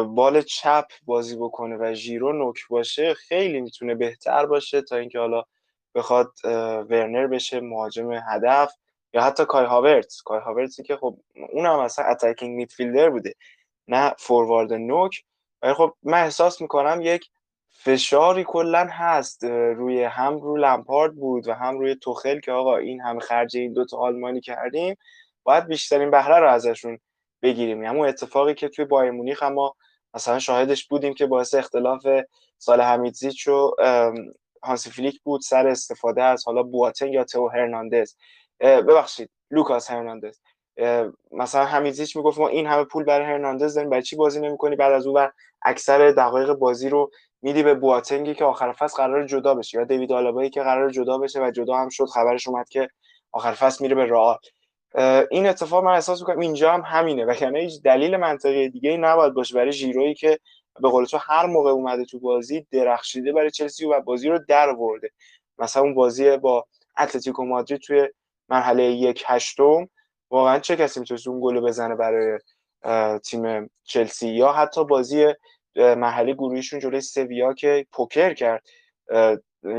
Speaker 2: بال چپ بازی بکنه و ژیرو نوک باشه خیلی می‌تونه بهتر باشه تا اینکه حالا بخواد ورنر بشه مهاجم هدف یا حتی کای هاورتس کای هاورتسی که خب اونم مثلا اتکینگ میدفیلدر بوده نه فوروارد نوک. ولی خب من احساس می‌کنم یک فشاری کلا هست روی هم رو لمپارد بود و هم روی توخل که آقا این هم خرج این دوتا آلمانی کردیم باید بیشترین بهره رو ازشون بگیریم. یعنی اون اتفاقی که توی بایر مونیخ ما مثلا شاهدش بودیم که باعث اختلاف صالح حمیدزیچ و هانسی فلیک بود سر استفاده از حالا بواتنگ یا تو هرناندز. ببخشید لوکاس هرناندز. مثلا حمیدزیچ می‌گفت ما این همه پول برای هرناندز داریم برای چی بازی نمی‌کنی؟ بعد از اون اکثر دقایق بازی رو میدی به بواتنگی که آخر فصل قرار جدا بشه یا دیوید آلابایی که قرار جدا بشه و جدا هم شد خبرش اومد که آخر فصل میره به رئال. این اتفاق من احساس می‌کنم اینجا هم همینه و هیچ دلیل منطقی دیگه ای نباید باشه برای ژیرویی که به قول تو هر موقع اومده تو بازی درخشیده برای چلسی و بازی رو در ورده. مثلا اون بازی با اتلتیکو مادرید توی مرحله یک هشتم واقعا چه کسی می‌تونست اون گل بزنه برای تیم چلسی؟ یا حتی بازی محلی گروهیشون جلوی سویا که پوکر کرد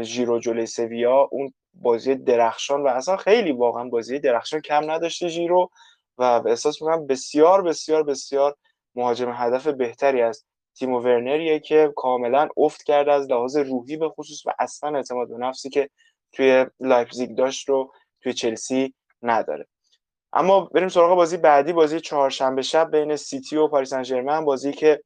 Speaker 2: ژیرو جلوی سویا اون بازی درخشان و اصلا خیلی واقعا بازی درخشان کم نداشته ژیرو و احساس می‌کنم بسیار بسیار بسیار مهاجم هدف بهتری از تیمو ورنریه که کاملا افت کرده از لحاظ روحی به خصوص و اصلا اعتماد به نفسی که توی لایپزیگ داشت رو توی چلسی نداره. اما بریم سراغ بازی بعدی بازی چهارشنبه شب بین سیتی و پاریس سن بازی که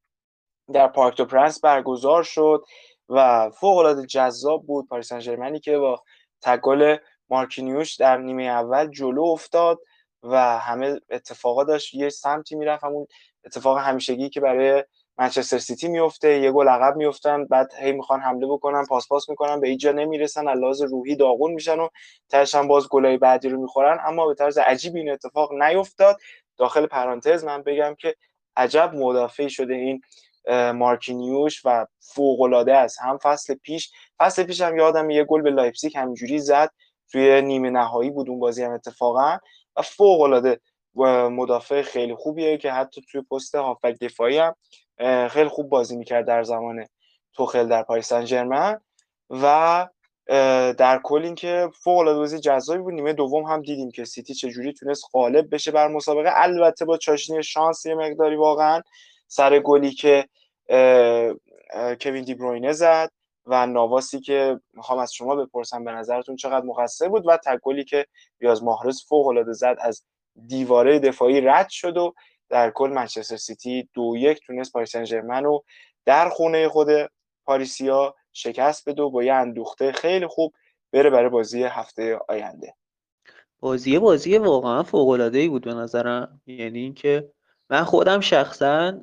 Speaker 2: در پارک دو پرنس برگزار شد و فوق العاده جذاب بود. پاریس سن که با تگل مارکینیوش در نیمه اول جلو افتاد و همه اتفاقا داشت یه سمتی می‌رفت همون اتفاق همیشگی که برای منچستر سیتی میفته یه گل عقب میفتن بعد هی می‌خوان حمله بکنن پاس پاس می‌کنن به اینجا نمی‌رسن از روحی داغون میشن و تهش باز گلای بعدی رو می‌خورن. اما به طرز عجیبی این اتفاق نیفتاد. داخل پرانتز من بگم که عجب مدافعی شده این مارکینیوش و فوق العاده است. هم فصل پیش فصل پیش هم یادم یه گل به لایپزیگ همینجوری زد توی نیمه نهایی بود اون بازی هم اتفاقا. و فوق العاده مدافع خیلی خوبیه که حتی توی پست هافبک دفاعی هم خیلی خوب بازی می‌کرد در زمان توخل در پاریس سن و در کل اینکه فوق العاده بازی جذابی بود. نیمه دوم هم دیدیم که سیتی چجوری تونست غالب بشه بر مسابقه. البته با چاشنی شانس یه مقداری واقعا سر گلی که کوین دی بروینه زد و نواسی که می‌خوام از شما بپرسم به نظرتون چقدر مقصر بود و تک گلی که بیاز ماهرز فوق العاده زد از دیواره دفاعی رد شد و در کل منچستر سیتی دو یک تونست پاریس سن رو در خونه خود پاریسیا شکست بده و با یه اندوخته خیلی خوب بره برای بازی هفته آینده.
Speaker 4: بازی بازی واقعا فوق العاده ای بود به نظرم. یعنی اینکه من خودم شخصا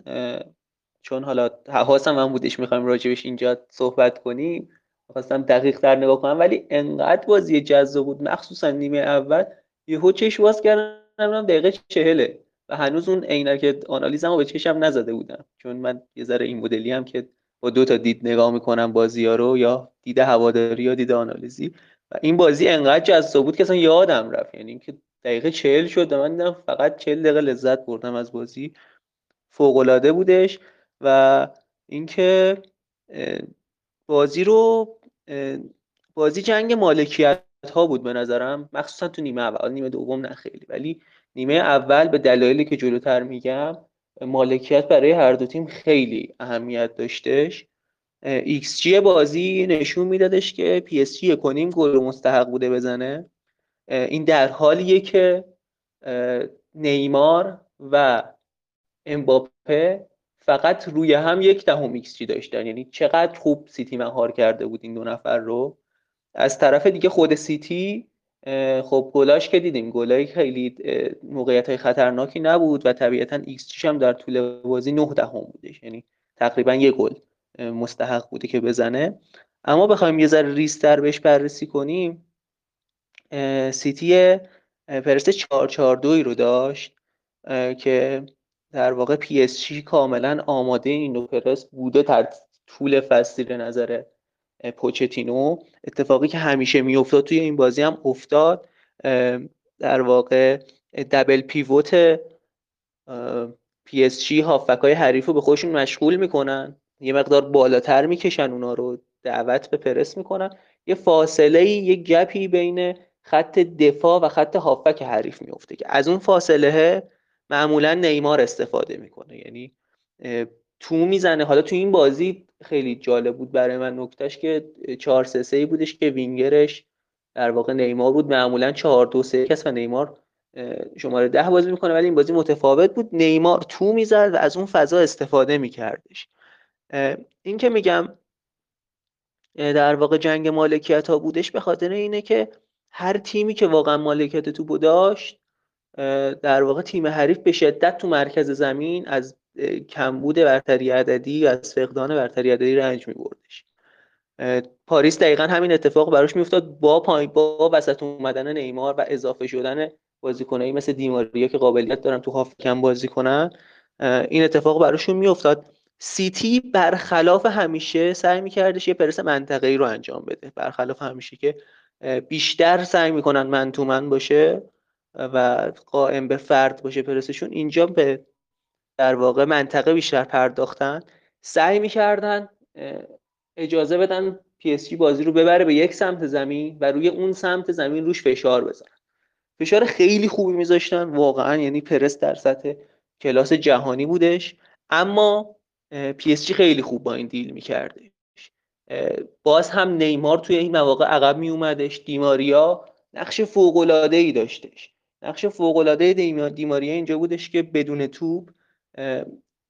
Speaker 4: چون حالا حواسم من بودش می‌خوایم راجبش اینجا صحبت کنیم خواستم دقیق تر نگاه کنم ولی انقدر بازی جذاب بود. مخصوصا نیمه اول یهو چش باز کردم دقیقه چهله و هنوز اون عینک آنالیزمو به چشم نزده بودم. چون من یه ذره این مدلی هم که با دو تا دید نگاه می‌کنم بازی ها رو یا دید هواداری یا دید آنالیزی. و این بازی انقدر جذاب بود که اصلا یادم رفت. یعنی اینکه دقیقه چهل شد من دیدم فقط چهل دقیقه لذت بردم از بازی. فوق العاده بودش و اینکه بازی رو بازی جنگ مالکیت ها بود به نظرم. مخصوصا تو نیمه اول. نیمه دوم نه خیلی. ولی نیمه اول به دلایلی که جلوتر میگم مالکیت برای هر دو تیم خیلی اهمیت داشتش. ایکس جی بازی نشون میدادش که پی اس جی یک و نیم گل مستحق بوده بزنه. این در حالیه که نیمار و امباپه فقط روی هم یک دهم ایکس جی داشتن. یعنی چقدر خوب سیتی مهار کرده بود این دو نفر رو. از طرف دیگه خود سیتی خب گلاش که دیدیم گلای خیلی موقعیت های خطرناکی نبود و طبیعتا ایکس هم در طول بازی 9 دهم بودش. یعنی تقریبا یه گل مستحق بوده که بزنه. اما بخوایم یه ذره ریزتر بهش بررسی کنیم. سیتی پرسه 442 رو داشت که در واقع پی اس کاملا آماده این پرس بوده در طول فصل نظر پوچتینو اتفاقی که همیشه میافتاد توی این بازی هم افتاد در واقع double pivot پی اس جی هافک های حریف رو به خودشون مشغول می‌کنن. یه مقدار بالاتر می‌کشن اونا رو دعوت به پرس می‌کنن. یه فاصله یه گپی بین خط دفاع و خط هافک حریف میفته که از اون فاصله معمولا نیمار استفاده می‌کنه. یعنی تو می‌زنه. حالا تو این بازی خیلی جالب بود برای من نکتهش که 4 3 3 بودش که وینگرش در واقع نیمار بود. معمولا 4 2 3 کس و نیمار شماره ده بازی می‌کنه ولی این بازی متفاوت بود. نیمار تو می‌زد و از اون فضا استفاده میکردش. این که میگم در واقع جنگ مالکیت ها بودش به خاطر اینه که هر تیمی که واقعا مالکیت تو داشت در واقع تیم حریف به شدت تو مرکز زمین از کمبود برتری عددی از فقدان برتری عددی رنج میبردش. پاریس دقیقا همین اتفاق براش میافتاد با پایین با وسط اومدن نیمار و اضافه شدن بازیکنایی مثل دیماریا که قابلیت دارن تو هاف کم بازی کنن این اتفاق براشون میافتاد. سیتی برخلاف همیشه سعی میکردش یه پرس منطقه‌ای رو انجام بده. برخلاف همیشه که بیشتر سعی می‌کنن man باشه و قائم به فرد باشه پرسشون اینجا به در واقع منطقه بیشتر پرداختن سعی می‌کردن اجازه بدن پی اس بازی رو ببره به یک سمت زمین و روی اون سمت زمین روش فشار بزنن. فشار خیلی خوبی میذاشتن واقعا یعنی پرس در سطح کلاس جهانی بودش. اما پی اس خیلی خوب با این deal می‌کرده باز هم نیمار توی این مواقع عقب می اومدش دیماریا نقش فوق العاده ای داشتش. نقش فوق العاده دیماریا اینجا بودش که بدون توپ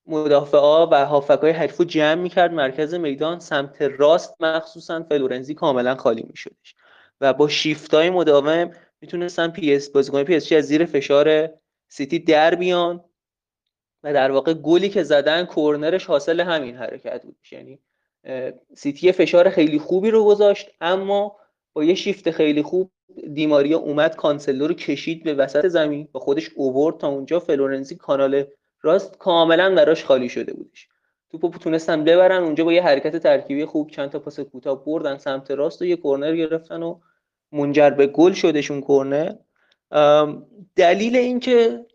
Speaker 4: مدافعا و هافکای حریفو جمع می‌کرد مرکز میدان سمت راست مخصوصا فلورنزی کاملا خالی میشدش و با شیفتای مداوم می‌تونستن پی اس بازیکن پی اس از زیر فشار سیتی در بیان و در واقع گلی که زدن کورنرش حاصل همین حرکت بود. یعنی سیتی فشار خیلی خوبی رو گذاشت اما با یه شیفت خیلی خوب دیماریا اومد کانسلو رو کشید به وسط زمین با خودش اوورد تا اونجا. فلورنزی کانال راست کاملا براش خالی شده بودش. توپو تونستن ببرن اونجا با یه حرکت ترکیبی خوب چند تا پاس کوتاه بردن سمت راست و یه کورنر گرفتن و منجر به گل شدشون کورنر. دلیل اینکه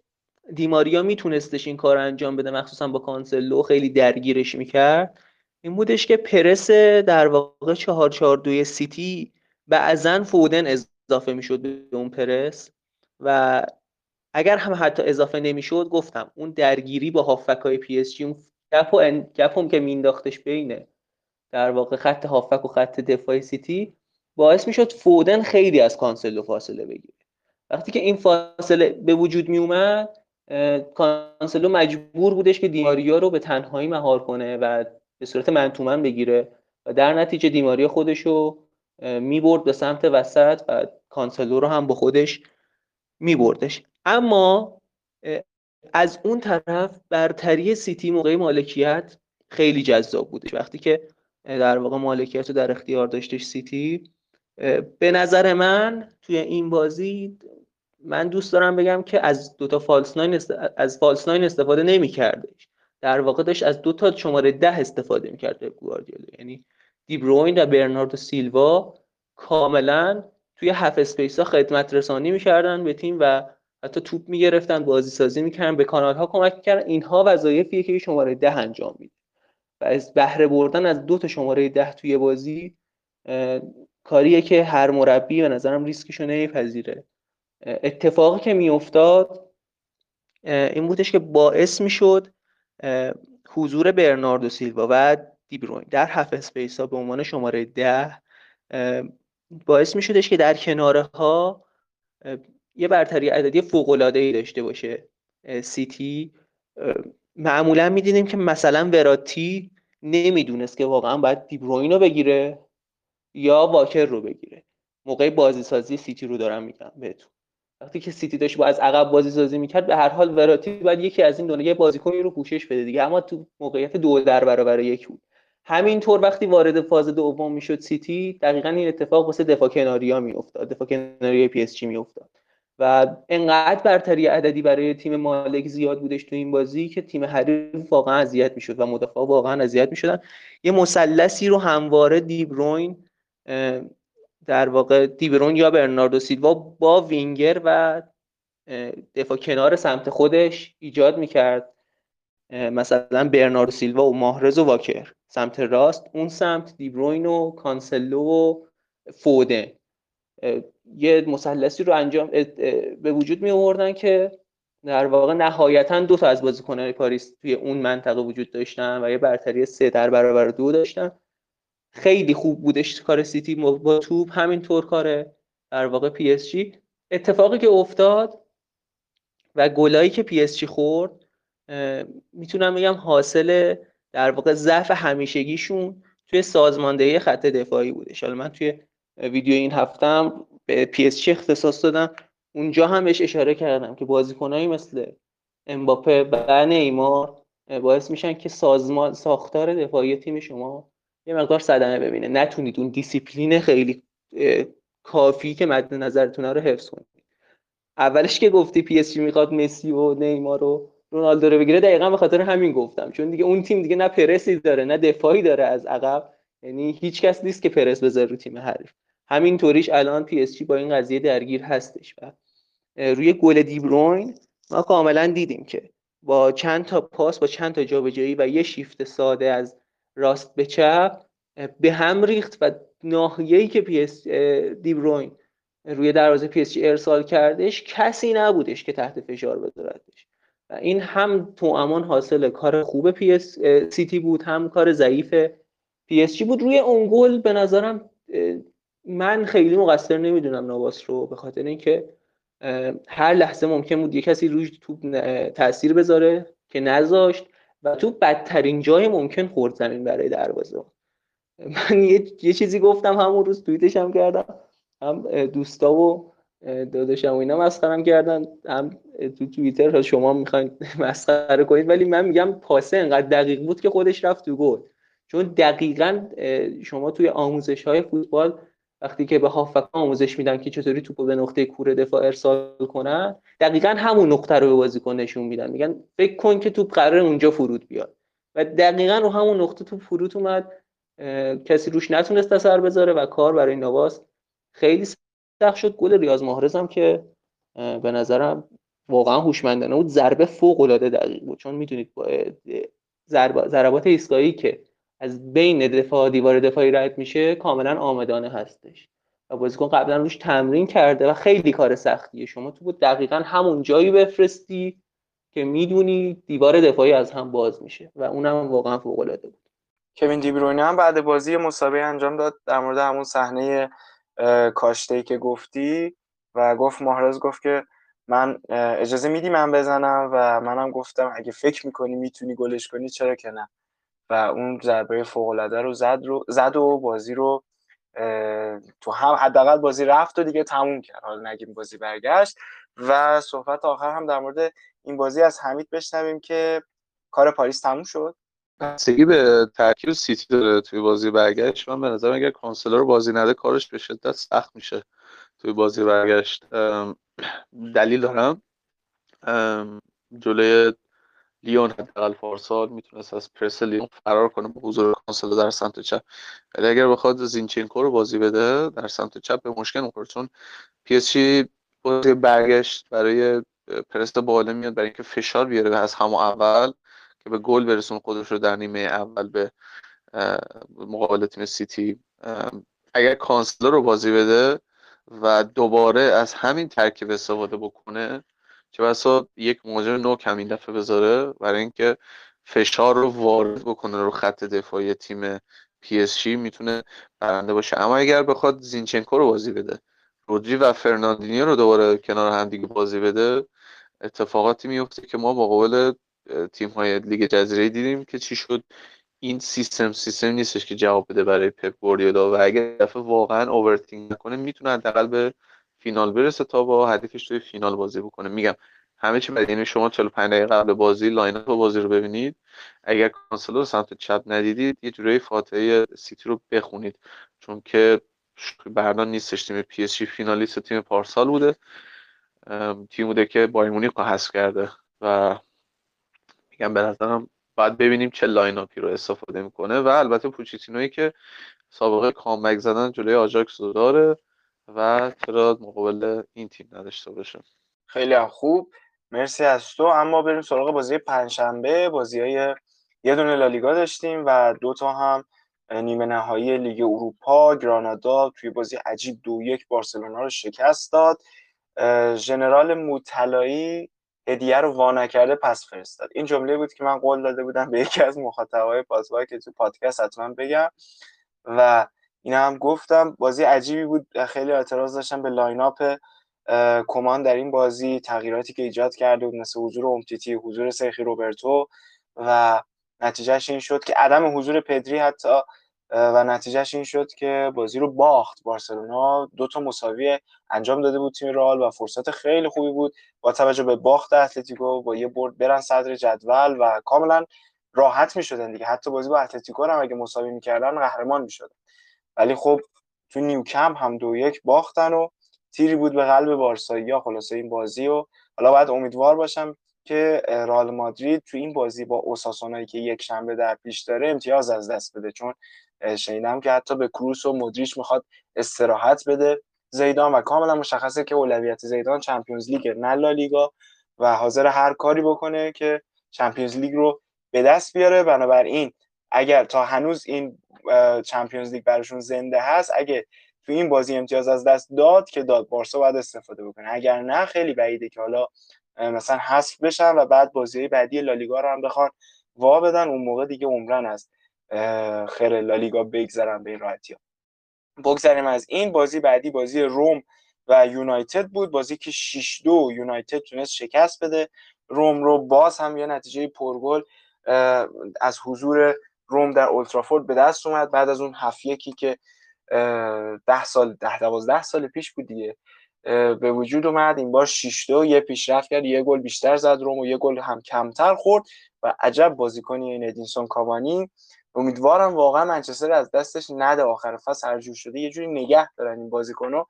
Speaker 4: دیماریا میتونستش این کار انجام بده مخصوصا با کانسلو خیلی درگیرش می‌کرد این بودش که پرس در واقع چهار چهار دوی سیتی بعضا فودن اضافه می‌شد به اون پرس و اگر هم حتی اضافه نمی‌شد گفتم اون درگیری با هافک های پی اس جی اون gap, gap که مینداختش بینه در واقع خط هافک و خط دفاع سیتی باعث می‌شد فودن خیلی از کانسلو فاصله بگیره. وقتی که این فاصله به وجود می اومد کانسلو مجبور بودش که دیماریا رو به تنهایی مهار کنه و به صورت man to man بگیره و در نتیجه دیماریا خودش رو می‌برد به سمت وسط و کانسلو رو هم با خودش میبردش. اما از اون طرف برتری سیتی موقع مالکیت خیلی جذاب بودش وقتی که در واقع مالکیت رو در اختیار داشتش سیتی به نظر من توی این بازی من دوست دارم بگم که از دوتا false nine از false nine استفاده نمیکردش. در واقع داشت از دو تا شماره ده استفاده می‌کرد گواردیولا. یعنی دیبروین و برناردو سیلوا کاملا توی half space ها خدمت رسانی می‌کردن به تیم و حتی توپ می‌گرفتن بازی سازی می‌کردن به کانال ها کمک می‌کردن. اینها وظایفیه که شماره ده انجام میده. و از بهره بردن از دو تا شماره ده توی بازی کاریه که هر مربی به نظرم ریسکشو نمیپذیره. اتفاقی که میافتاد این بودش که باعث می‌شد حضور برناردو سیلوا و دیبروین در half space ها به عنوان شماره ده باعث می شدش که در کناره ها یه برتری عددی فوق العاده ای داشته باشه سیتی معمولا می‌دیدیم که مثلا وراتی نمی‌دونست که واقعا باید دیبروین رو بگیره یا واکر رو بگیره. موقع بازی سازی سیتی رو دارم میگم بهتون. وقتی که سیتی داشت با از عقب بازی سازی می‌کرد به هر حال وراتی باید یکی از این دونه یه بازیکنی رو پوشش بده دیگه. اما تو موقعیت دو در برابر یک بود. همینطور وقتی وارد فاز دوم می‌شد سیتی دقیقا این اتفاق واسه دفاع کناری ها میافتاد دفاع کناری پی اس جی میافتاد. و انقدر برتری عددی برای تیم مالک زیاد بودش تو این بازی که تیم حریف واقعا اذیت می‌شد و مدافع واقعا اذیت می‌شدن. یه مثلثی رو همواره دیبروین در واقع دیبروین یا برناردو سیلوا با وینگر و دفاع کنار سمت خودش ایجاد می‌کرد. مثلا برناردو سیلوا و ماهرز و واکر. سمت راست اون سمت دیبروین و کانسلو و فودن یه مثلثی رو انجام به وجود می آوردن که در واقع نهایتا دو تا از بازیکنان پاریس توی اون منطقه وجود داشتن و یه برتری سه در برابر دو داشتن. خیلی خوب بودش کار سیتی با توپ. همینطور کار در واقع پی اس جی. اتفاقی که افتاد و گلایی که پی اس جی خورد می‌تونم بگم حاصل در واقع ضعف همیشگیشون توی سازماندهی خط دفاعی بودش. حالا من توی ویدیو این هفتم به پی اس اختصاص دادم اونجا هم بهش اشاره کردم که بازیکنایی مثل امباپه و نیمار باعث میشن که سازمان ساختار دفاعی تیم شما یه مقدار صدمه ببینه. نتونید اون دیسیپلین خیلی کافی که مد نظرتونه رو حفظ کنید. اولش که گفتی پی اس می‌خواد مسی و نیمار رو رونالدو رو بگیره دقیقا به خاطر همین گفتم. چون دیگه اون تیم دیگه نه پرسی داره نه دفاعی داره از عقب. یعنی هیچ کس نیست که پرس بذاره رو تیم حریف. همین طوریش الان پی اس با این قضیه درگیر هستش. و روی گل دیبروین ما کاملا دیدیم که با چند تا پاس با چند تا جابجایی و یه شیفت ساده از راست به چپ به هم ریخت و ناحیه‌ای که پی اس دیبروین روی دروازه پی اس ارسال کردش کسی نبودش که تحت فشار بذاردش. و این هم توأمان حاصل کار خوب پی اس سیتی بود هم کار ضعیف پی اس جی بود. روی اون گل به نظرم من خیلی مقصر نمی‌دونم نواس رو به خاطر اینکه هر لحظه ممکن بود یه کسی روش تو تاثیر بذاره که نذاشت و تو بدترین جای ممکن خورد زمین برای دروازه من یه،, یه چیزی گفتم همون روز توییتش هم کردم. هم دوستا و داداشم و اینا مسخرم کردن. هم تو توییتر شما می‌خواین *laughs* مسخره کنید ولی من میگم پاسه انقدر دقیق بود که خودش رفت تو گل. چون دقیقا شما توی آموزش های فوتبال وقتی که به هافک آموزش میدن که چطوری توپو به نقطه کور دفاع ارسال کنن دقیقا همون نقطه رو به بازیکن نشون میدن. میگن فکر کن که توپ قرار اونجا فرود بیاد. و دقیقا رو همون نقطه توپ فرود اومد. کسی روش نتونست اثر بذاره و کار برای نواس خیلی سخت شد. گل ریاض محرز هم که به نظرم واقعا هوشمندانه بود. ضربه فوق العاده دقیق بود. چون می‌دونید ضربات ایستگاهی که از بین دفاع دیوار دفاعی رد میشه کاملا آمدانه هستش. و بازیکن قبلا روش تمرین کرده و خیلی کار سختیه. شما تو بود دقیقا همون جایی بفرستی که می‌دونی دیوار دفاعی از هم باز میشه. و اونم واقعا فوق العاده بود.
Speaker 2: کوین دیبروینه هم بعد بازی مسابقه انجام داد. در مورد همون صحنه کاشته که گفتی و گفت محرز گفت که من اجازه میدی من بزنم؟ و منم گفتم اگه فکر می‌کنی می‌تونی گلش کنی چرا که نه؟ و اون ضربه فوق العاده رو زد رو زد و بازی رو تو هم حداقل بازی رفت و دیگه تموم کرد. حالا نگیم بازی برگشت. و صحبت آخر هم در مورد این بازی از حمید بشنویم که کار پاریس تموم شد.
Speaker 3: بستگی به ترکیب سیتی داره توی بازی برگشت. من به نظرم اگر کانسلو بازی نده کارش به شدت سخت میشه توی بازی برگشت. دلیل دارم. جلوی لیون حداقل پارسال می‌تونست از پرس لیون فرار کنه با حضور کانسلو در سمت چپ. ولی اگر بخواد زینچنکو رو بازی بده در سمت چپ به مشکل می‌خوره چون پی اس بازی برگشت برای پرس بالا میاد برای اینکه فشار بیاره از همون اول که به گل برسونه خودش رو در نیمه اول به مقابل تیم سیتی اگر کانسلو رو بازی بده و دوباره از همین ترکیب استفاده بکنه چه بسا یک مهاجم نوک این دفعه بذاره برای اینکه فشار رو وارد بکنه رو خط دفاعی تیم پی اس جی می‌تونه برنده باشه. اما اگر بخواد زینچنکو رو بازی بده رودری و فرناندینیو رو دوباره کنار هم دیگه بازی بده اتفاقاتی میفته که ما مقابل تیم های لیگ جزیره دیدیم که چی شد؟ این سیستم سیستم نیستش که جواب بده برای پپ گوردیولا و اگر این دفعه واقعا overthink نکنه می‌تونه حداقل به فینال برسه تا با هدفش توی فینال بازی بکنه. میگم همه چی بعد یعنی شما 45 دقیقه قبل بازی lineup بازی رو ببینید. اگر کانسلو سمت چپ ندیدید یه جورایی فاتحه سیتی رو بخونید. چون که بورنموث نیستش تیم پی اس فینالیست تیم پارسال بوده. تیم بوده که بایرن مونیخ رو حذف کرده. و میگم به نظرم باید ببینیم چه lineup ی رو استفاده می‌کنه. و البته پوچیتینوی که سابقه comeback زدن جلوی آژاکس رو داره. و چرا مقابل این تیم نداشته باشه.
Speaker 2: خیلی خوب. مرسی از تو. اما بریم سراغ بازی پنجشنبه. بازی های یه دونه لالیگا داشتیم و دو تا هم نیمه نهایی لیگ اروپا. گرانادا توی بازی عجیب دو یک بارسلونا رو شکست داد. ژنرال موتلایی هدیه رو وا پس فرستاد. این جمله بود که من قول داده بودم به یکی از مخاطبای پاسبای که تو پادکست حتما بگم. و این هم گفتم. بازی عجیبی بود. خیلی اعتراض داشتم به lineup کومان در این بازی تغییراتی که ایجاد کرده بود مثل حضور اومتیتی حضور سرجی روبرتو و نتیجهش این شد که عدم حضور پدری حتی و نتیجهش این شد که بازی رو باخت. بارسلونا دو تا مساوی انجام داده بود تیم رئال و فرصت خیلی خوبی بود. با توجه به باخت اتلتیکو با یه برد برن صدر جدول و کاملا راحت می‌شدن دیگه. حتی بازی با اتلتیکو هم اگه مساوی می‌کردن قهرمان می‌شدن. ولی خب تو نیوکم هم دو یک باختن و تیری بود به قلب بارسایی خلاصه این بازی و حالا باید امیدوار باشم که رئال مادرید تو این بازی با اوساسونایی که یک شنبه در پیش داره امتیاز از دست بده. چون شنیدم که حتی به کروس و مدریش می‌خواد استراحت بده. زیدان و کاملا مشخصه که اولویت زیدان چمپیونز لیگ نه لالیگا و حاضر هر کاری بکنه که چمپیونز لیگ رو به دست بیاره. بنابراین اگر تا هنوز این چمپیونز لیگ براشون زنده هست اگه تو این بازی امتیاز از دست داد که داد بارسا باید استفاده بکنه. اگر نه خیلی بعیده که حالا مثلا حذف بشن و بعد بازی بعدی لالیگا رو هم بخوان وا بدن. اون موقع دیگه عمرن از خیر لالیگا بگذرن به این راحتی بگذریم از این. بازی بعدی بازی روم و یونایتد بود. بازی که 6 دو یونایتد تونست شکست بده. روم رو باز هم یه نتیجه پرگل از حضور روم در اولترافورد به دست اومد. بعد از اون هفت یکی که ده سال ده دوازده سال پیش بود دیگه به وجود اومد. این بار 6 دو یه پیشرفت کرد یه گل بیشتر زد روم و یه گل هم کمتر خورد و عجب بازیکنی این ادینسون کاوانی. امیدوارم واقعا منچستر از دستش نده. آخر فصل هر شده یه جوری نگه دارن این بازیکنو.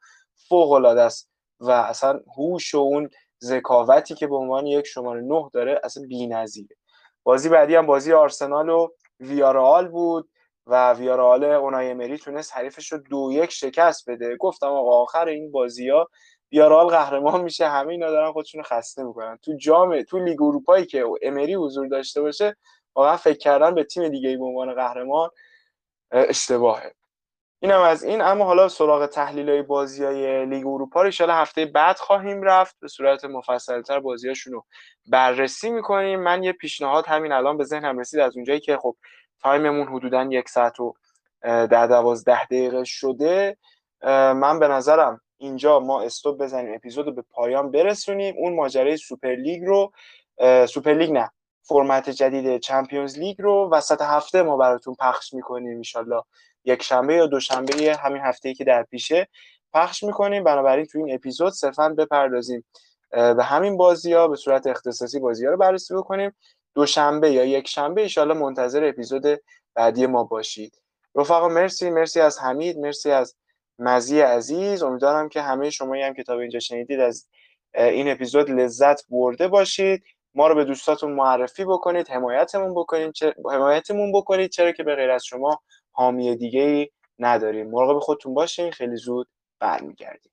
Speaker 2: فوق العاده است و اصلا هوش و اون ذکاوتی که به عنوان یک شماره نه داره اصلا بی‌نظیره. بازی بعدی هم بازی آرسنال و ویارال بود و ویارال اونای مری تونست حریفش رو دو یک شکست بده. گفتم آقا آخر این بازی ها ویارال قهرمان میشه همه اینا دارن خودشون خسته می‌کنن. تو جام تو لیگ اروپایی که امری حضور داشته باشه واقعا فکر کردن به تیم دیگه به عنوان قهرمان اشتباهه. اینم از این. اما حالا سراغ تحلیل های بازی های لیگ اروپا رو هفته بعد خواهیم رفت. به صورت مفصلتر بازی رو بررسی می‌کنیم. من یه پیشنهاد همین الان به ذهنم رسید. از اونجایی که خب time مون حدودا یک ساعت و ده دوازده دقیقه شده من به نظرم اینجا ما stop بزنیم. اپیزود رو به پایان برسونیم. اون ماجرای سوپر لیگ رو سوپر لیگ نه فرمت جدید چمپیونز لیگ رو وسط هفته ما براتون پخش می‌کنیم انشالله یک شنبه یا دوشنبه همین هفته که در پیشه پخش می‌کنیم. بنابراین تو این اپیزود صرفا بپردازیم به همین بازی ها به صورت اختصاصی بازی ها رو بررسی بکنیم. دوشنبه یا یک شنبه ایشالا منتظر اپیزود بعدی ما باشید. رفقا مرسی. مرسی از حمید. مرسی از مزی عزیز. امیدوارم که همه شما هم کتاب اینجا شنیدید از این اپیزود لذت برده باشید. ما رو به دوستاتون معرفی بکنید حمایتمون بکنید حمایتمون بکنید. چرا که به غیر از شما حامی دیگه ای نداریم. مراقب خودتون باشین. خیلی زود برمیگردیم.